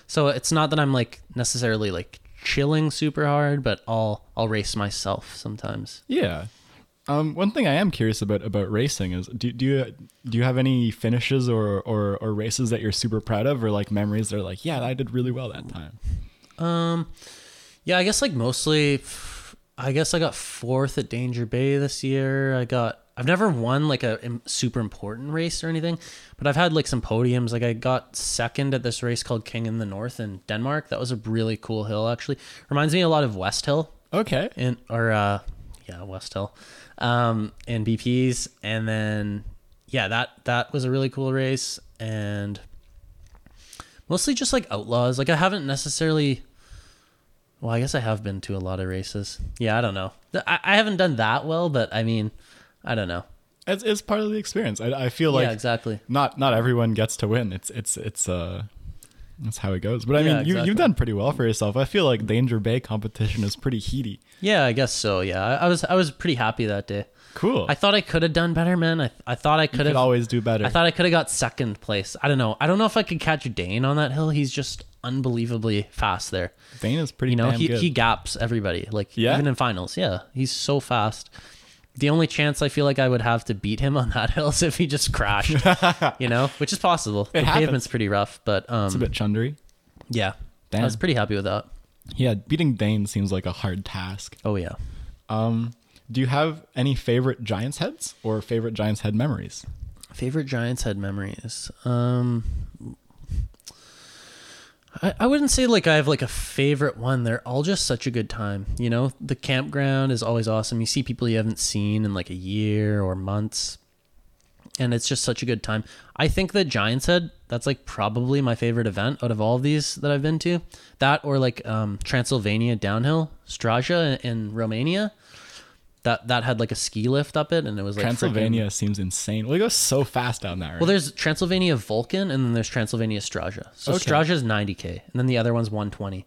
So it's not that I'm like necessarily like chilling super hard, but I'll I'll race myself sometimes. Yeah. Um, one thing I am curious about about racing is do, do you do you have any finishes or, or or races that you're super proud of or like memories that are like yeah I did really well that time. Um, yeah, I guess like mostly, I guess I got fourth at Danger Bay this year. I got, I've never won like a super important race or anything, but I've had like some podiums. Like I got second at this race called King in the North in Denmark. That was a really cool hill actually. Reminds me a lot of West Hill Okay. in or uh yeah, West Hill, um, and BP's, and then yeah, that that was a really cool race, and mostly just like outlaws. Like I haven't necessarily. Well, I guess I have been to a lot of races. Yeah, I don't know. I, I haven't done that well, but I mean, I don't know. It's, it's part of the experience. I, I feel like yeah, exactly. not not everyone gets to win. It's it's it's uh that's how it goes. But I Yeah, mean, you exactly. you've done pretty well for yourself. I feel like Danger Bay competition is pretty heaty. Yeah, I guess so. Yeah, I, I was I was pretty happy that day. Cool. I thought I could have done better, man. I I thought I could could have. always do better. I thought I could have got second place. I don't know. I don't know if I could catch Dane on that hill. He's just unbelievably fast there. Dane is pretty You know, he good. he gaps everybody. Like Yeah? even in finals. Yeah, he's so fast. The only chance I feel like I would have to beat him on that hill is if he just crashed. you know, which is possible. the happens. pavement's pretty rough, but um, it's a bit chundery. yeah. Damn. I was pretty happy with that. Yeah, beating Dane seems like a hard task. Oh yeah. Um, do you have any favorite Giants heads or favorite Giants head memories? Favorite Giants head memories. Um, I, I wouldn't say like I have like a favorite one. They're all just such a good time. You know, the campground is always awesome. You see people you haven't seen in like a year or months, and it's just such a good time. I think that Giants Head that's like probably my favorite event out of all of these that I've been to. That or like um, Transylvania downhill, Straja in Romania. That that had like a ski lift up it, and it was like freaking- Transylvania seems insane. Well, it goes so fast down there. Right? well, there's Transylvania Vulcan, and then there's Transylvania Straja. So Okay. Straja is 90k, and then the other one's 120.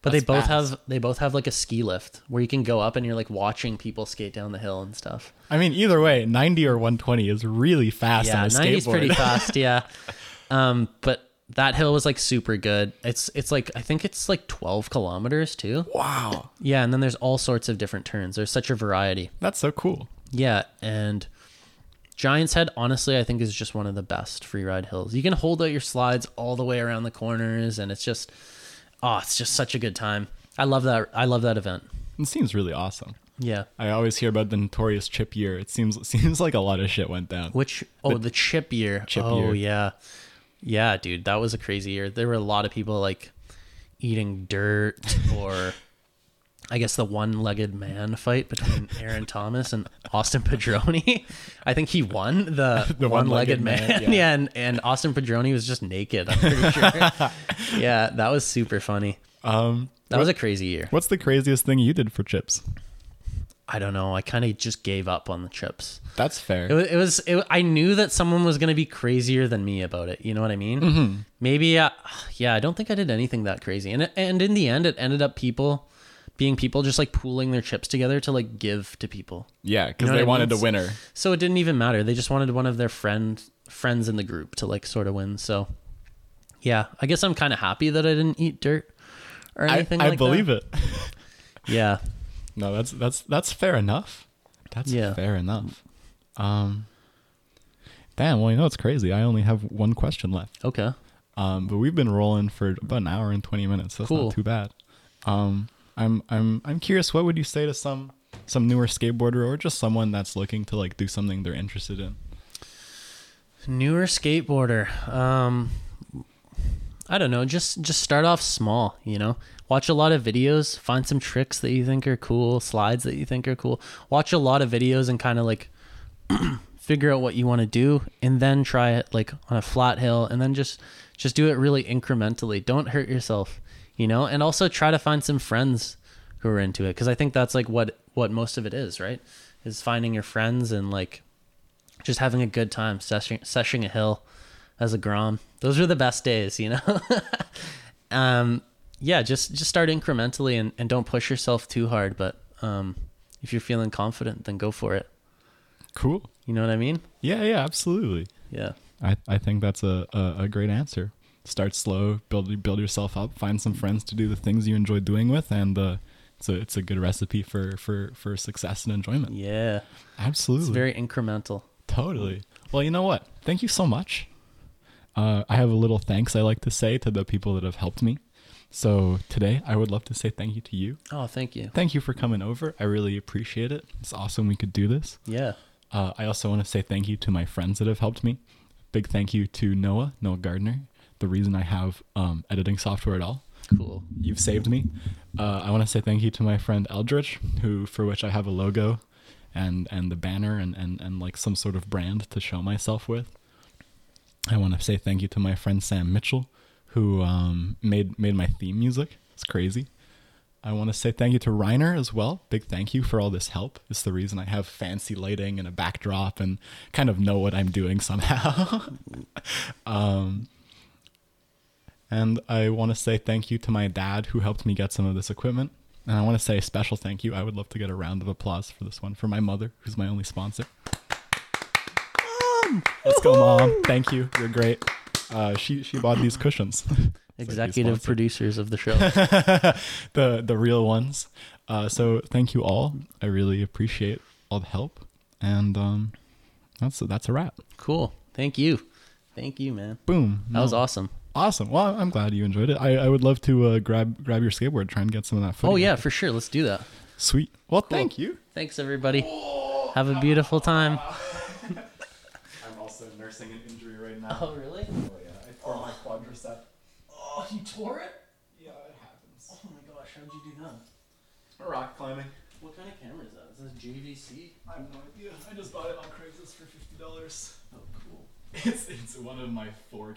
But That's they both fast. have they both have like a ski lift where you can go up and you're like watching people skate down the hill and stuff. I mean, either way, 90 or 120 is really fast yeah, on a 90 is skateboard. pretty fast. Yeah, um, but that hill was like super good. It's it's like I think it's like 12 kilometers too. wow, Yeah, and then there's all sorts of different turns. There's such a variety. that's so cool. Yeah, and Giant's Head, honestly, I think is just one of the best free ride hills. You can hold out your slides all the way around the corners, and it's just, oh, it's just such a good time. I love that. I love that event. It seems really awesome. Yeah. I always hear about the notorious chip year. It seems it seems like a lot of shit went down. Which oh the, chip year. Chip oh year. yeah, yeah, dude, that was a crazy year. There were a lot of people like eating dirt or. I guess the one-legged man fight between Aaron Thomas and Austin Padroni. I think he won the, The one-legged, one-legged man. man, yeah, yeah. and and Austin Padroni was just naked. I'm pretty sure. yeah, that was super funny. Um, That was a crazy year. what's the craziest thing you did for chips? I don't know. I kind of just gave up on the chips. That's fair. It was. It was it, I knew that someone was going to be crazier than me about it. You know what I mean? Maybe. Uh, yeah. I don't think I did anything that crazy. And and in the end, it ended up people being people just like pooling their chips together to like give to people. yeah, because You know they what I mean? wanted a winner. So it didn't even matter. They just wanted one of their friend friends in the group to like sort of win. So yeah, I guess I'm kind of happy that I didn't eat dirt or I, anything I like believe that. it. Yeah. No, that's that's that's fair enough. That's Yeah. fair enough. Um, damn. Well, you know it's crazy. I only have one question left. Okay. Um, but we've been rolling for about an hour and twenty minutes. That's Cool. not too bad. Um, I'm I'm I'm curious. What would you say to some some newer skateboarder or just someone that's looking to like do something they're interested in? Newer skateboarder. Um I don't know, just just start off small, you know. Watch a lot of videos, find some tricks that you think are cool, slides that you think are cool. Watch a lot of videos and kind of like figure out what you want to do and then try it like on a flat hill and then just just do it really incrementally. Don't hurt yourself, you know? And also try to find some friends who are into it cuz I think that's like what what most of it is, right? Is finding your friends and like just having a good time seshing a hill as a grom those are the best days you know um yeah just just start incrementally and, and don't push yourself too hard but um if you're feeling confident then go for it Cool. you know what i mean Yeah, yeah, absolutely. yeah I, I think that's a, a, a great answer. Start slow, build build yourself up, find some friends to do the things you enjoy doing with, and uh, it's a it's a good recipe for for for success and enjoyment. yeah Absolutely, it's very incremental totally. Well, you know what? Thank you so much. Uh, I have a little thanks I like to say to the people that have helped me. So today, I would love to say thank you to you. oh thank you Thank you for coming over. I really appreciate it. It's awesome we could do this. yeah Uh, I also want to say thank you to my friends that have helped me. Big thank you to Noah, Noah Gardner, the reason I have um, editing software at all. Cool. You've saved me. Uh, I want to say thank you to my friend Eldritch, who for which I have a logo, and and the banner and and and like some sort of brand to show myself with. I want to say thank you to my friend Sam Mitchell, who um, made made my theme music. It's crazy. I want to say thank you to Reiner as well. Big thank you for all this help. It's the reason I have fancy lighting and a backdrop and kind of know what I'm doing somehow. um, and I want to say thank you to my dad who helped me get some of this equipment. And I want to say a special thank you. I would love to get a round of applause for this one for my mother, who's my only sponsor. Let's go, mom. Thank you. You're great. Uh, she she bought these cushions. It's like Executive producers of the show. the the real ones. Uh, so thank you all. I really appreciate all the help, and um, that's that's a wrap. cool. Thank you. Thank you, man. Boom. That was awesome. awesome. Well, I'm glad you enjoyed it. I, I would love to uh, grab grab your skateboard, try and get some of that footage. Oh yeah, for sure. Let's do that. sweet. Well, thank you. Thanks everybody. Have a beautiful time. I'm also nursing an injury right now. Oh really? Oh yeah, I tore my oh. quadricep. Oh, you tore it? Yeah, it happens. Oh my gosh, how'd you do that? Rock climbing. What kind of camera is that? Is this JVC? I have no idea. I just bought it on Craigslist for fifty dollars. Oh cool. It's it's one of my four